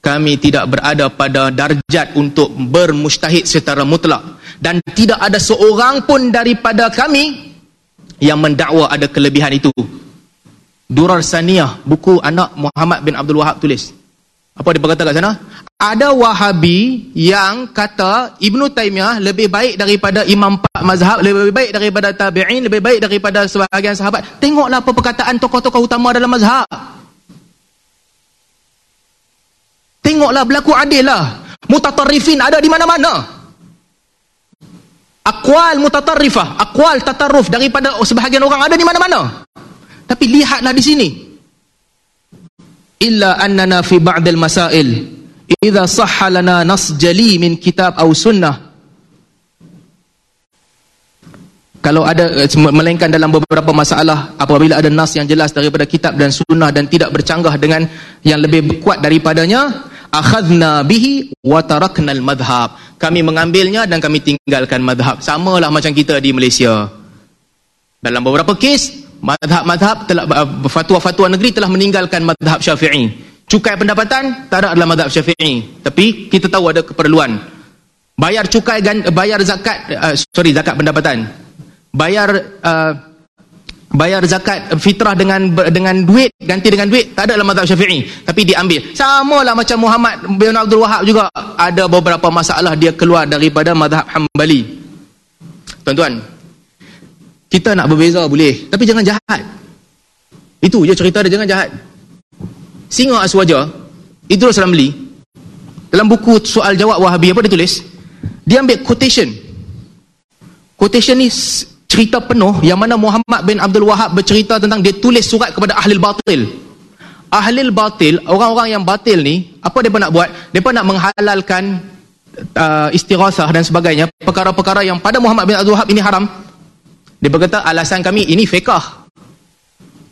Kami tidak berada pada darjat untuk bermustahid secara mutlak dan tidak ada seorang pun daripada kami yang mendakwa ada kelebihan itu. Durar Saniyah buku anak Muhammad bin Abdul Wahab tulis apa dia berkata kat sana ada wahabi yang kata Ibn Taymiyah lebih baik daripada imam empat mazhab lebih baik daripada tabi'in lebih baik daripada sebahagian sahabat tengoklah apa perkataan tokoh-tokoh utama dalam mazhab Tengoklah berlaku adil lah. Mutatarrifin ada di mana-mana. Akwal mutatarrifah, akwal tatarruf daripada sebahagian orang ada di mana-mana. Tapi lihatlah di sini. Illa annana fi ba'dil masail idza sahha lana nas jali min kitab aw sunnah kalau ada eh, melainkan dalam beberapa masalah apabila ada nas yang jelas daripada kitab dan sunnah dan tidak bercanggah dengan yang lebih kuat daripadanya akhadna bihi wa tarakna al-madhhab. Kami mengambilnya dan kami tinggalkan madhab. Samalah macam kita di Malaysia. Dalam beberapa kes, madhab-madhab telah fatwa-fatwa negeri telah meninggalkan madhab Syafi'i. Cukai pendapatan tak ada dalam madhab Syafi'i. Tapi kita tahu ada keperluan. Bayar cukai bayar zakat uh, sorry zakat pendapatan. Bayar uh, bayar zakat fitrah dengan dengan duit ganti dengan duit tak ada dalam mazhab Syafi'i tapi diambil samalah macam Muhammad bin Abdul Wahab juga ada beberapa masalah dia keluar daripada mazhab Hambali tuan-tuan kita nak berbeza boleh tapi jangan jahat itu je cerita dia jangan jahat singa aswaja Idrus Ramli dalam buku soal jawab Wahabi apa dia tulis dia ambil quotation quotation ni cerita penuh yang mana Muhammad bin Abdul Wahab bercerita tentang dia tulis surat kepada ahli batil. Ahli batil, orang-orang yang batil ni, apa dia nak buat? Dia nak menghalalkan uh, istirasah dan sebagainya, perkara-perkara yang pada Muhammad bin Abdul Wahab ini haram. Dia berkata alasan kami ini fiqah.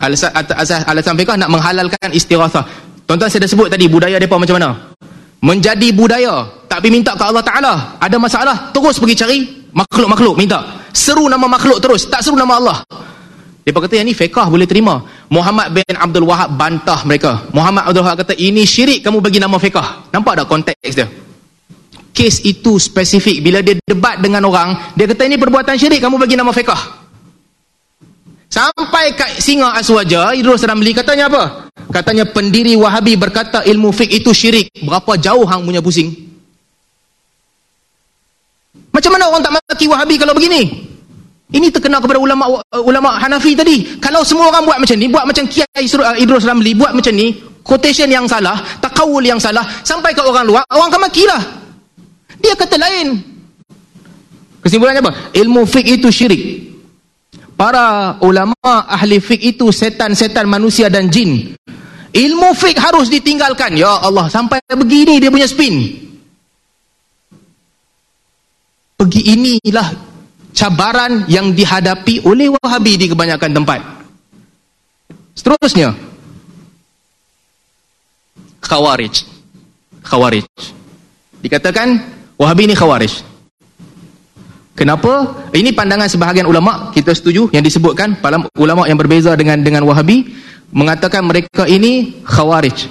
Alasan, alasan, alasan fiqah nak menghalalkan istirasah. Tuan-tuan saya dah sebut tadi budaya mereka macam mana? Menjadi budaya, tapi minta ke Allah Ta'ala. Ada masalah, terus pergi cari makhluk-makhluk, minta seru nama makhluk terus tak seru nama Allah dia kata yang ni fiqah boleh terima Muhammad bin Abdul Wahab bantah mereka Muhammad Abdul Wahab kata ini syirik kamu bagi nama fiqah nampak tak konteks dia kes itu spesifik bila dia debat dengan orang dia kata ini perbuatan syirik kamu bagi nama fiqah sampai kat singa aswaja Idrus Ramli katanya apa katanya pendiri wahabi berkata ilmu fiqh itu syirik berapa jauh hang punya pusing macam mana orang tak maki Wahabi kalau begini? Ini terkena kepada ulama ulama Hanafi tadi. Kalau semua orang buat macam ni, buat macam Kiai uh, Idrus Ramli buat macam ni, quotation yang salah, takawul yang salah, sampai ke orang luar, orang akan makilah. Dia kata lain. Kesimpulannya apa? Ilmu fiqh itu syirik. Para ulama ahli fiqh itu setan-setan manusia dan jin. Ilmu fik harus ditinggalkan. Ya Allah, sampai begini dia punya spin. Pergi inilah cabaran yang dihadapi oleh Wahabi di kebanyakan tempat. Seterusnya. Khawarij. Khawarij. Dikatakan Wahabi ini Khawarij. Kenapa? Ini pandangan sebahagian ulama, kita setuju yang disebutkan ulama yang berbeza dengan dengan Wahabi mengatakan mereka ini Khawarij.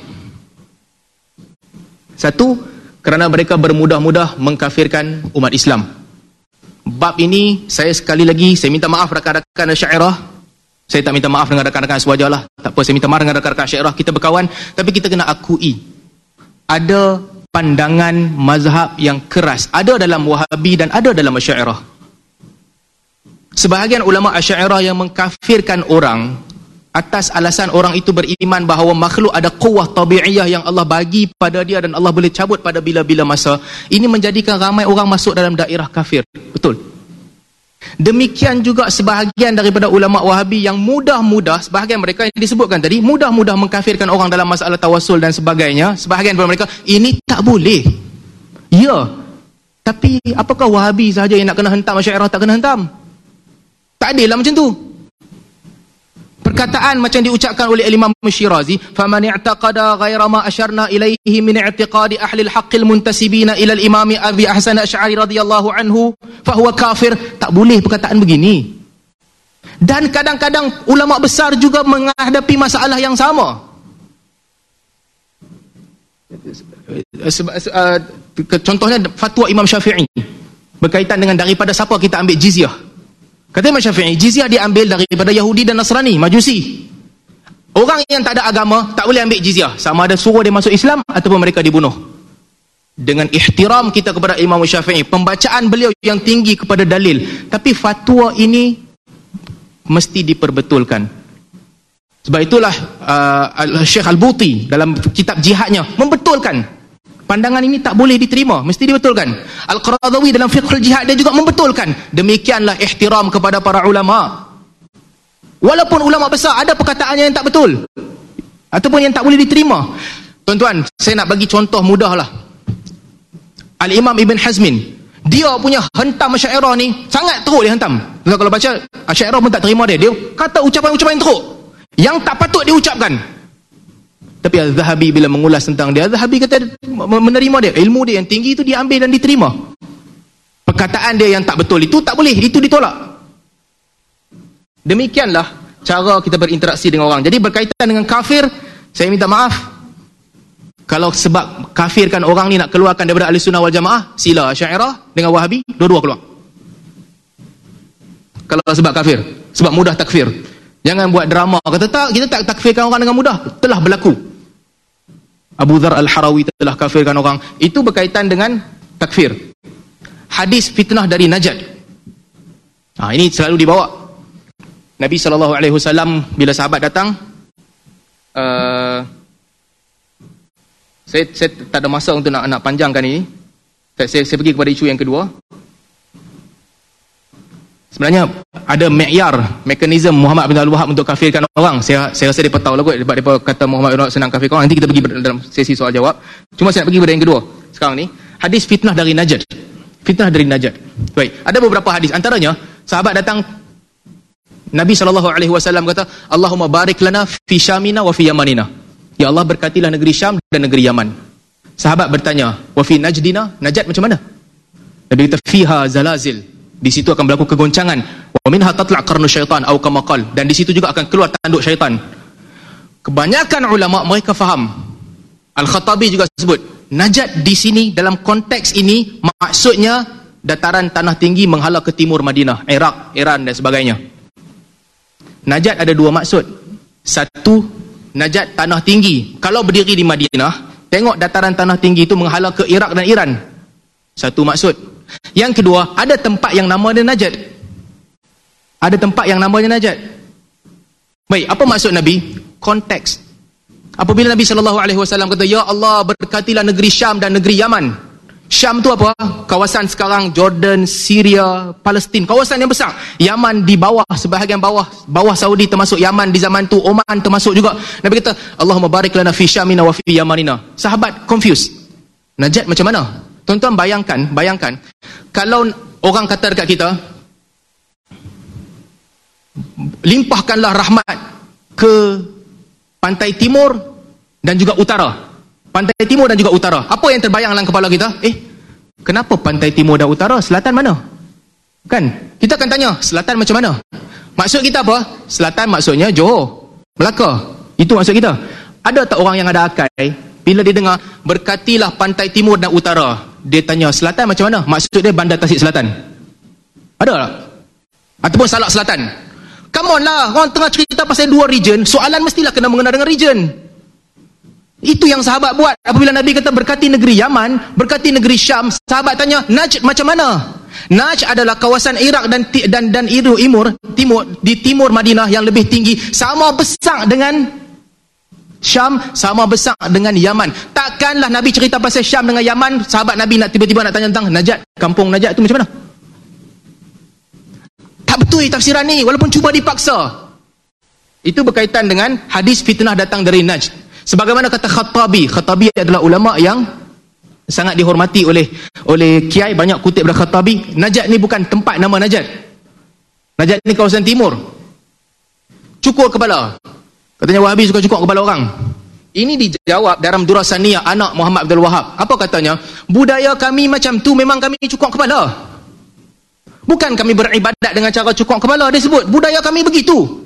Satu, kerana mereka bermudah-mudah mengkafirkan umat Islam. Bab ini saya sekali lagi saya minta maaf rakan-rakan Syairah. Saya tak minta maaf dengan rakan-rakan sewajarlah. Tak apa saya minta maaf dengan rakan-rakan Syairah. Kita berkawan tapi kita kena akui ada pandangan mazhab yang keras ada dalam Wahabi dan ada dalam Asy'ariyah. Sebahagian ulama Asy'ariyah yang mengkafirkan orang atas alasan orang itu beriman bahawa makhluk ada kuah tabi'iyah yang Allah bagi pada dia dan Allah boleh cabut pada bila-bila masa. Ini menjadikan ramai orang masuk dalam daerah kafir. Betul. Demikian juga sebahagian daripada ulama Wahabi yang mudah-mudah, sebahagian mereka yang disebutkan tadi, mudah-mudah mengkafirkan orang dalam masalah tawasul dan sebagainya. Sebahagian daripada mereka, ini tak boleh. Ya. Tapi apakah Wahabi sahaja yang nak kena hentam masyarakat tak kena hentam? Tak adil lah macam tu perkataan macam diucapkan oleh Imam Syirazi faman i'taqada ghaira ma asyarna ilaihi min i'tiqadi ahli al-haqq al-muntasibina ila al-imam Abi Hasan Asy'ari radhiyallahu anhu fa huwa kafir. Tak boleh perkataan begini. Dan kadang-kadang ulama besar juga menghadapi masalah yang sama. Contohnya fatwa Imam Syafi'i berkaitan dengan daripada siapa kita ambil jizyah Kata Imam Syafi'i, jizyah diambil daripada Yahudi dan Nasrani, Majusi. Orang yang tak ada agama tak boleh ambil jizyah. Sama ada suruh dia masuk Islam ataupun mereka dibunuh. Dengan ihtiram kita kepada Imam Syafi'i, pembacaan beliau yang tinggi kepada dalil. Tapi fatwa ini mesti diperbetulkan. Sebab itulah uh, Syekh Al-Buti dalam kitab jihadnya membetulkan Pandangan ini tak boleh diterima, mesti dibetulkan. Al-Qaradawi dalam fiqhul jihad dia juga membetulkan. Demikianlah ihtiram kepada para ulama. Walaupun ulama besar ada perkataannya yang tak betul. Ataupun yang tak boleh diterima. Tuan-tuan, saya nak bagi contoh mudahlah. Al-Imam Ibn Hazmin. Dia punya hentam syairah ni sangat teruk dia hentam. Kalau baca syairah pun tak terima dia. Dia kata ucapan-ucapan teruk. Yang tak patut diucapkan. Tapi Al-Zahabi bila mengulas tentang dia, Al-Zahabi kata menerima dia. Ilmu dia yang tinggi itu dia ambil dan diterima. Perkataan dia yang tak betul itu tak boleh. Itu ditolak. Demikianlah cara kita berinteraksi dengan orang. Jadi berkaitan dengan kafir, saya minta maaf. Kalau sebab kafirkan orang ni nak keluarkan daripada ahli sunnah wal jamaah, sila syairah dengan wahabi, dua-dua keluar. Kalau sebab kafir. Sebab mudah takfir. Jangan buat drama. Kata tak, kita tak takfirkan orang dengan mudah. Telah berlaku. Abu Dhar Al-Harawi telah kafirkan orang. Itu berkaitan dengan takfir. Hadis fitnah dari Najat. Ha, ini selalu dibawa. Nabi SAW bila sahabat datang, uh, saya, saya tak ada masa untuk nak, nak panjangkan ini. Saya, saya pergi kepada isu yang kedua. Sebenarnya ada ma'yar, mekanisme Muhammad bin Al-Wahab untuk kafirkan orang. Saya saya rasa dia tahu lah kot sebab dia kata Muhammad bin Al-Wahab senang kafirkan orang. Nanti kita pergi dalam sesi soal jawab. Cuma saya nak pergi kepada yang kedua sekarang ni. Hadis fitnah dari Najd. Fitnah dari Najd. Baik, ada beberapa hadis. Antaranya, sahabat datang Nabi SAW kata, Allahumma barik lana fi syamina wa fi yamanina. Ya Allah berkatilah negeri Syam dan negeri Yaman. Sahabat bertanya, wa fi najdina? Najd macam mana? Nabi kata, fiha zalazil di situ akan berlaku kegoncangan. Wa minha tatla' qarnu syaitan atau kama dan di situ juga akan keluar tanduk syaitan. Kebanyakan ulama mereka faham. Al-khattabi juga sebut najat di sini dalam konteks ini maksudnya dataran tanah tinggi menghala ke timur Madinah Iraq Iran dan sebagainya. Najat ada dua maksud. Satu najat tanah tinggi. Kalau berdiri di Madinah tengok dataran tanah tinggi itu menghala ke Iraq dan Iran. Satu maksud yang kedua, ada tempat yang nama dia Najat. Ada tempat yang namanya Najat. Baik, apa maksud Nabi? Konteks. Apabila Nabi sallallahu alaihi wasallam kata, "Ya Allah, berkatilah negeri Syam dan negeri Yaman." Syam tu apa? Kawasan sekarang Jordan, Syria, Palestin. Kawasan yang besar. Yaman di bawah, sebahagian bawah. Bawah Saudi termasuk Yaman di zaman tu. Oman termasuk juga. Nabi kata, Allahumma barik lana fi syamina wa fi yamanina. Sahabat confused. Najat macam mana? Tuan-tuan bayangkan, bayangkan. Kalau orang kata dekat kita, limpahkanlah rahmat ke pantai timur dan juga utara. Pantai timur dan juga utara. Apa yang terbayang dalam kepala kita? Eh, kenapa pantai timur dan utara? Selatan mana? Kan? Kita akan tanya, selatan macam mana? Maksud kita apa? Selatan maksudnya Johor, Melaka. Itu maksud kita. Ada tak orang yang ada akal? Bila dia dengar, berkatilah pantai timur dan utara. Dia tanya, selatan macam mana? Maksud dia bandar tasik selatan. Ada tak? Ataupun salak selatan. Come on lah, orang tengah cerita pasal dua region, soalan mestilah kena mengenal dengan region. Itu yang sahabat buat. Apabila Nabi kata berkati negeri Yaman, berkati negeri Syam, sahabat tanya, Najd macam mana? Najd adalah kawasan Iraq dan dan dan Iru Imur, timur di timur Madinah yang lebih tinggi, sama besar dengan Syam, sama besar dengan Yaman. Takkanlah Nabi cerita pasal Syam dengan Yaman, sahabat Nabi nak tiba-tiba nak tanya tentang Najd, kampung Najd itu macam mana? Tak betul tafsiran ni walaupun cuba dipaksa. Itu berkaitan dengan hadis fitnah datang dari Najd. Sebagaimana kata Khattabi, Khattabi adalah ulama yang sangat dihormati oleh oleh kiai banyak kutip dari Khattabi. Najat ni bukan tempat nama Najat. Najat ni kawasan timur. Cukur kepala. Katanya Wahabi suka cukur kepala orang. Ini dijawab dalam Durasaniyah anak Muhammad Abdul Wahab. Apa katanya? Budaya kami macam tu memang kami cukur kepala. Bukan kami beribadat dengan cara cukur kepala. Dia sebut budaya kami begitu.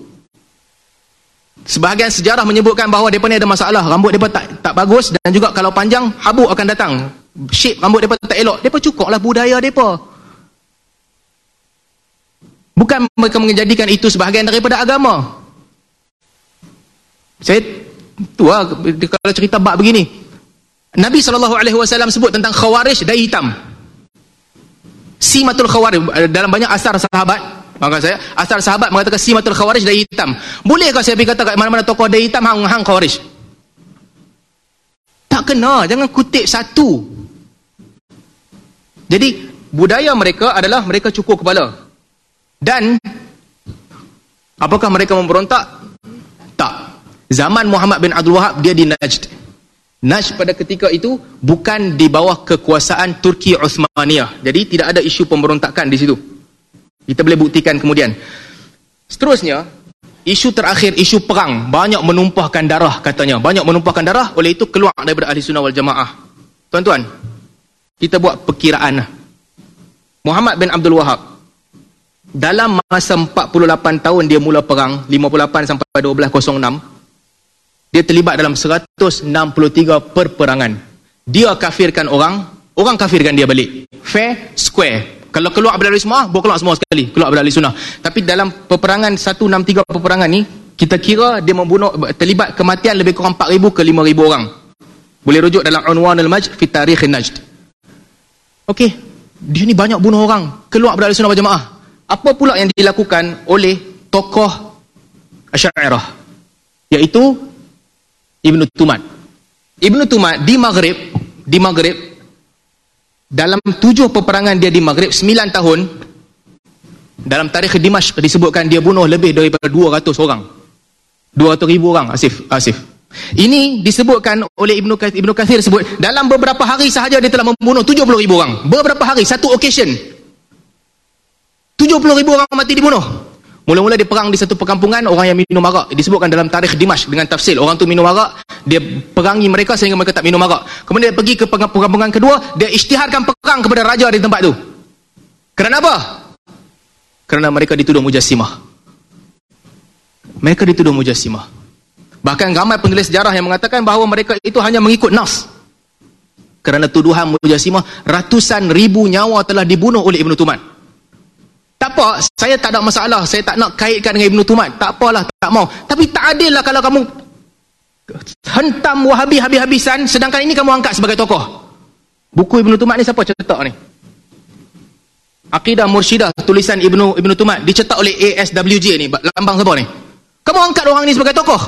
Sebahagian sejarah menyebutkan bahawa mereka ni ada masalah. Rambut mereka tak, tak bagus dan juga kalau panjang, habuk akan datang. Shape rambut mereka tak elok. Mereka cukup lah budaya mereka. Bukan mereka menjadikan itu sebahagian daripada agama. Saya, tu lah, kalau cerita bab begini. Nabi SAW sebut tentang khawarij dari hitam. Simatul khawarij. Dalam banyak asar sahabat, Maka saya, asal sahabat mengatakan simatul khawarij dari hitam. Bolehkah saya pergi kata kat mana-mana tokoh dari hitam hang hang khawarij? Tak kena, jangan kutip satu. Jadi budaya mereka adalah mereka cukur kepala. Dan apakah mereka memberontak? Zaman Muhammad bin Abdul Wahab dia di Najd. Najd pada ketika itu bukan di bawah kekuasaan Turki Uthmaniyah. Jadi tidak ada isu pemberontakan di situ. Kita boleh buktikan kemudian. Seterusnya, isu terakhir, isu perang. Banyak menumpahkan darah katanya. Banyak menumpahkan darah, oleh itu keluar daripada ahli sunnah wal jamaah. Tuan-tuan, kita buat perkiraan. Muhammad bin Abdul Wahab. Dalam masa 48 tahun dia mula perang, 58 sampai 1206, dia terlibat dalam 163 perperangan. Dia kafirkan orang, orang kafirkan dia balik. Fair, square. Kalau keluar dari semua, boleh keluar semua sekali. Keluar dari sunnah. Tapi dalam peperangan 163 peperangan ni, kita kira dia membunuh, terlibat kematian lebih kurang 4,000 ke 5,000 orang. Boleh rujuk dalam Unwan al-Majd fi Tarikh Najd. Okey, dia ni banyak bunuh orang. Keluar dari sunnah berjamaah. Apa pula yang dilakukan oleh tokoh Asy'ariyah? Iaitu Ibn Tumat. Ibn Tumat di Maghrib, di Maghrib dalam tujuh peperangan dia di Maghrib, sembilan tahun, dalam tarikh Dimash disebutkan dia bunuh lebih daripada 200 orang. 200 ribu orang, Asif. Asif. Ini disebutkan oleh Ibnu Kathir, Ibnu Kathir sebut, dalam beberapa hari sahaja dia telah membunuh 70 ribu orang. Beberapa hari, satu occasion. 70 ribu orang mati dibunuh. Mula-mula dia perang di satu perkampungan orang yang minum arak. Disebutkan dalam tarikh Dimash dengan tafsir. Orang tu minum arak, dia perangi mereka sehingga mereka tak minum arak. Kemudian dia pergi ke perkampungan kedua, dia isytiharkan perang kepada raja di tempat tu. Kerana apa? Kerana mereka dituduh mujassimah. Mereka dituduh mujassimah. Bahkan ramai penulis sejarah yang mengatakan bahawa mereka itu hanya mengikut nas. Kerana tuduhan mujassimah, ratusan ribu nyawa telah dibunuh oleh Ibn Tuman. Tak apa, saya tak ada masalah. Saya tak nak kaitkan dengan Ibn Tumat. Tak apalah, tak mau. Tapi tak adil lah kalau kamu hentam wahabi habis-habisan sedangkan ini kamu angkat sebagai tokoh. Buku Ibn Tumat ni siapa cetak ni? Aqidah Mursyidah tulisan Ibn Ibn Tumat dicetak oleh ASWJ ni. Lambang siapa ni? Kamu angkat orang ni sebagai tokoh.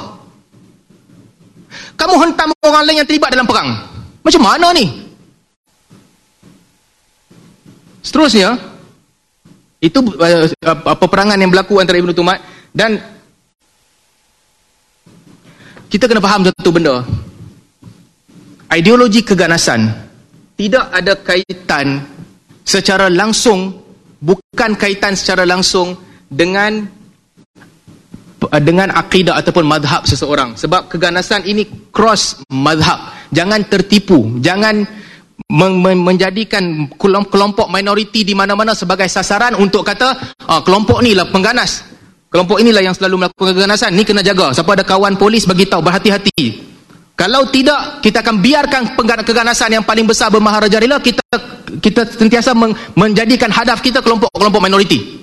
Kamu hentam orang lain yang terlibat dalam perang. Macam mana ni? Seterusnya, itu uh, peperangan yang berlaku antara Ibn Tumat dan kita kena faham satu benda. Ideologi keganasan tidak ada kaitan secara langsung, bukan kaitan secara langsung dengan dengan akidah ataupun madhab seseorang. Sebab keganasan ini cross madhab. Jangan tertipu. Jangan menjadikan kelompok minoriti di mana-mana sebagai sasaran untuk kata ah, kelompok ni lah pengganas. Kelompok inilah yang selalu melakukan keganasan. Ni kena jaga. Siapa ada kawan polis bagi tahu berhati-hati. Kalau tidak, kita akan biarkan keganasan yang paling besar bermaharaja rela kita kita sentiasa menjadikan hadaf kita kelompok-kelompok minoriti.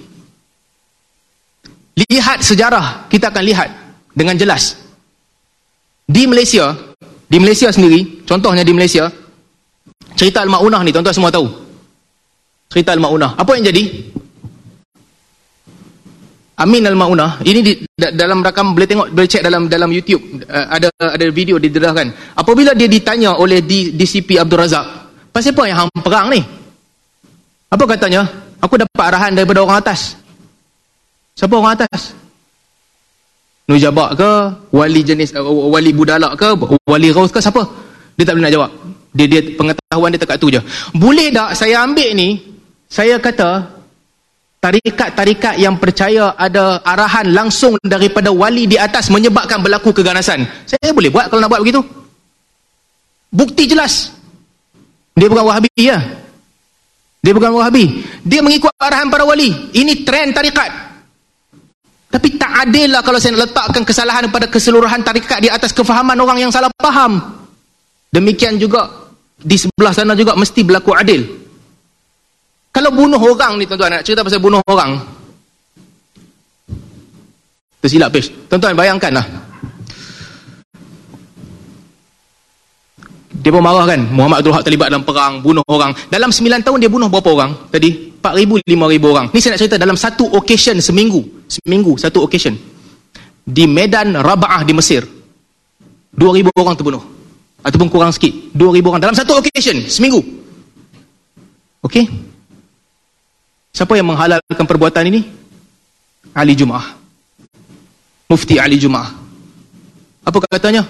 Lihat sejarah, kita akan lihat dengan jelas. Di Malaysia, di Malaysia sendiri, contohnya di Malaysia, cerita Al-Ma'unah ni, tuan-tuan semua tahu. Cerita Al-Ma'unah. Apa yang jadi? Amin Al-Ma'unah, ini di, dalam rakam, boleh tengok, boleh cek dalam dalam YouTube, uh, ada ada video didedahkan. Apabila dia ditanya oleh DCP Abdul Razak, pasal apa yang hang perang ni? Apa katanya? Aku dapat arahan daripada orang atas. Siapa orang atas? Nujabak ke? Wali jenis uh, wali budalak ke? Wali raus ke? Siapa? Dia tak boleh nak jawab. Dia, dia pengetahuan dia dekat tu je. Boleh tak saya ambil ni, saya kata, tarikat-tarikat yang percaya ada arahan langsung daripada wali di atas menyebabkan berlaku keganasan. Saya boleh buat kalau nak buat begitu. Bukti jelas. Dia bukan wahabi ya. Dia bukan wahabi. Dia mengikut arahan para wali. Ini trend tarikat. Tapi tak adil lah kalau saya nak letakkan kesalahan pada keseluruhan tarikat di atas kefahaman orang yang salah faham. Demikian juga di sebelah sana juga mesti berlaku adil. Kalau bunuh orang ni tuan-tuan nak cerita pasal bunuh orang. Tersilap page. Tuan-tuan bayangkanlah. Dia pun marah kan. Muhammad Abdul Haq terlibat dalam perang, bunuh orang. Dalam 9 tahun dia bunuh berapa orang tadi? 4,000, 5,000 orang. Ni saya nak cerita dalam satu occasion seminggu. Seminggu, satu occasion. Di Medan Raba'ah di Mesir. 2,000 orang terbunuh. Ataupun kurang sikit. 2,000 orang dalam satu occasion, seminggu. Okey? Siapa yang menghalalkan perbuatan ini? Ali Jum'ah. Mufti Ali Jum'ah. Apa katanya?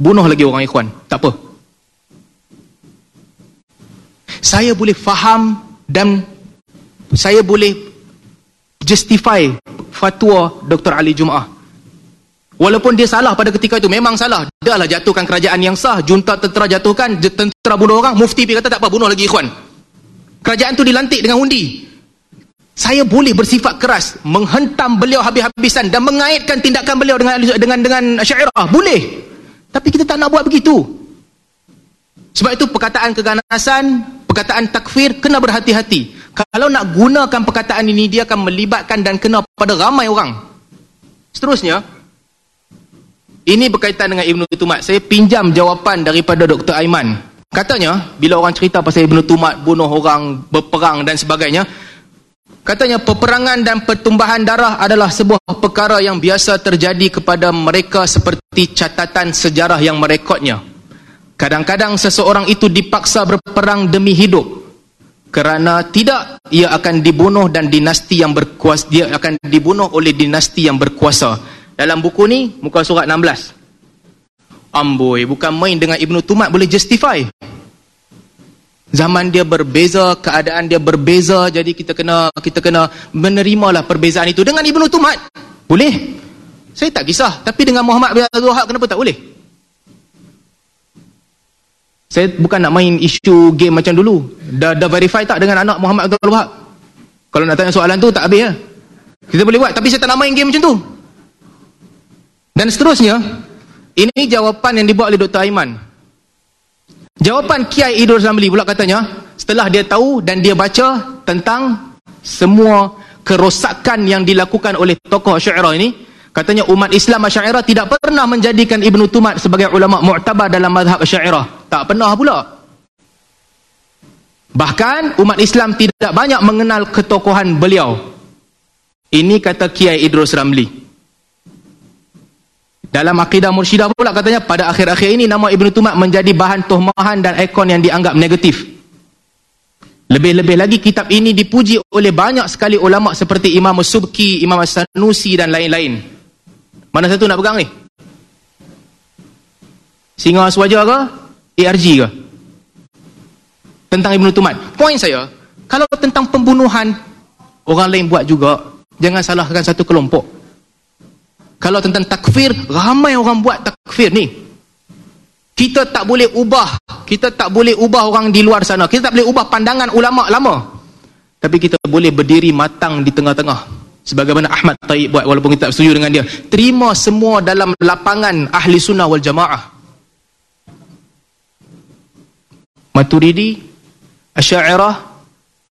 Bunuh lagi orang ikhwan. Tak apa. Saya boleh faham dan saya boleh justify fatwa Dr. Ali Jum'ah. Walaupun dia salah pada ketika itu, memang salah. Dah lah jatuhkan kerajaan yang sah, junta tentera jatuhkan, tentera bunuh orang, mufti pergi kata tak apa, bunuh lagi ikhwan. Kerajaan tu dilantik dengan undi. Saya boleh bersifat keras, menghentam beliau habis-habisan dan mengaitkan tindakan beliau dengan dengan dengan syairah. Boleh. Tapi kita tak nak buat begitu. Sebab itu perkataan keganasan, perkataan takfir, kena berhati-hati. Kalau nak gunakan perkataan ini, dia akan melibatkan dan kena pada ramai orang. Seterusnya, ini berkaitan dengan Ibn Tumat. Saya pinjam jawapan daripada Dr. Aiman. Katanya, bila orang cerita pasal Ibn Tumat, bunuh orang, berperang dan sebagainya, katanya peperangan dan pertumbahan darah adalah sebuah perkara yang biasa terjadi kepada mereka seperti catatan sejarah yang merekodnya. Kadang-kadang seseorang itu dipaksa berperang demi hidup kerana tidak ia akan dibunuh dan dinasti yang berkuasa dia akan dibunuh oleh dinasti yang berkuasa dalam buku ni muka surat 16 amboi bukan main dengan Ibnu Tumat boleh justify zaman dia berbeza keadaan dia berbeza jadi kita kena kita kena menerimalah perbezaan itu dengan Ibnu Tumat boleh saya tak kisah tapi dengan Muhammad bin Abdul Wahab kenapa tak boleh saya bukan nak main isu game macam dulu. Dah, dah verify tak dengan anak Muhammad Abdul Wahab? Kalau nak tanya soalan tu, tak habis ya. Kita boleh buat, tapi saya tak nak main game macam tu. Dan seterusnya, ini jawapan yang dibuat oleh Dr. Aiman. Jawapan Kiai Idrus Ramli pula katanya, setelah dia tahu dan dia baca tentang semua kerosakan yang dilakukan oleh tokoh syairah ini, Katanya umat Islam Asy'ariyah tidak pernah menjadikan Ibnu Tumat sebagai ulama mu'tabar dalam mazhab Asy'ariyah. Tak pernah pula. Bahkan umat Islam tidak banyak mengenal ketokohan beliau. Ini kata Kiai Idrus Ramli. Dalam akidah mursyidah pula katanya pada akhir-akhir ini nama Ibnu Tumat menjadi bahan tuhmahan dan ikon yang dianggap negatif. Lebih-lebih lagi kitab ini dipuji oleh banyak sekali ulama seperti Imam Subki, Imam Sanusi dan lain-lain. Mana satu nak pegang ni? Singa Aswaja ke? ARG ke? Tentang Ibn Tumat. Poin saya, kalau tentang pembunuhan, orang lain buat juga. Jangan salahkan satu kelompok. Kalau tentang takfir, ramai orang buat takfir ni. Kita tak boleh ubah. Kita tak boleh ubah orang di luar sana. Kita tak boleh ubah pandangan ulama lama. Tapi kita boleh berdiri matang di tengah-tengah. Sebagaimana Ahmad Taib buat walaupun kita tak setuju dengan dia. Terima semua dalam lapangan ahli sunnah wal jamaah. Maturidi, Asy'ariyah,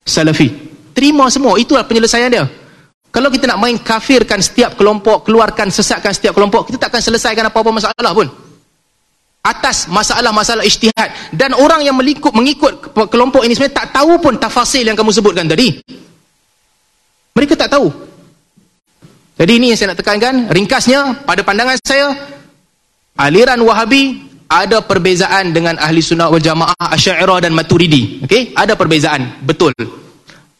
Salafi. Terima semua, itulah penyelesaian dia. Kalau kita nak main kafirkan setiap kelompok, keluarkan, sesatkan setiap kelompok, kita tak akan selesaikan apa-apa masalah pun. Atas masalah-masalah ijtihad. Dan orang yang mengikut, mengikut kelompok ini sebenarnya tak tahu pun tafasil yang kamu sebutkan tadi. Mereka tak tahu. Jadi ini yang saya nak tekankan. Ringkasnya, pada pandangan saya, aliran wahabi ada perbezaan dengan ahli sunnah wal jamaah asyairah dan maturidi okey ada perbezaan betul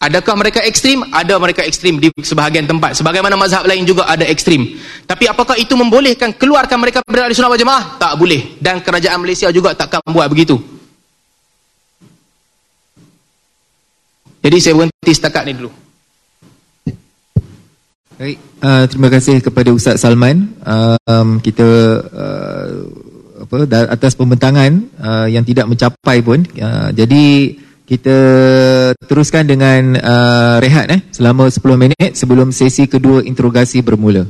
adakah mereka ekstrim? Ada mereka ekstrim di sebahagian tempat. Sebagaimana mazhab lain juga ada ekstrim. Tapi apakah itu membolehkan keluarkan mereka dari sunnah wal jamaah? Tak boleh. Dan kerajaan Malaysia juga takkan buat begitu. Jadi saya berhenti setakat ni dulu. Baik, uh, terima kasih kepada Ustaz Salman. Uh, um, kita uh, apa atas pembentangan uh, yang tidak mencapai pun. Uh, jadi kita teruskan dengan uh, rehat eh selama 10 minit sebelum sesi kedua interogasi bermula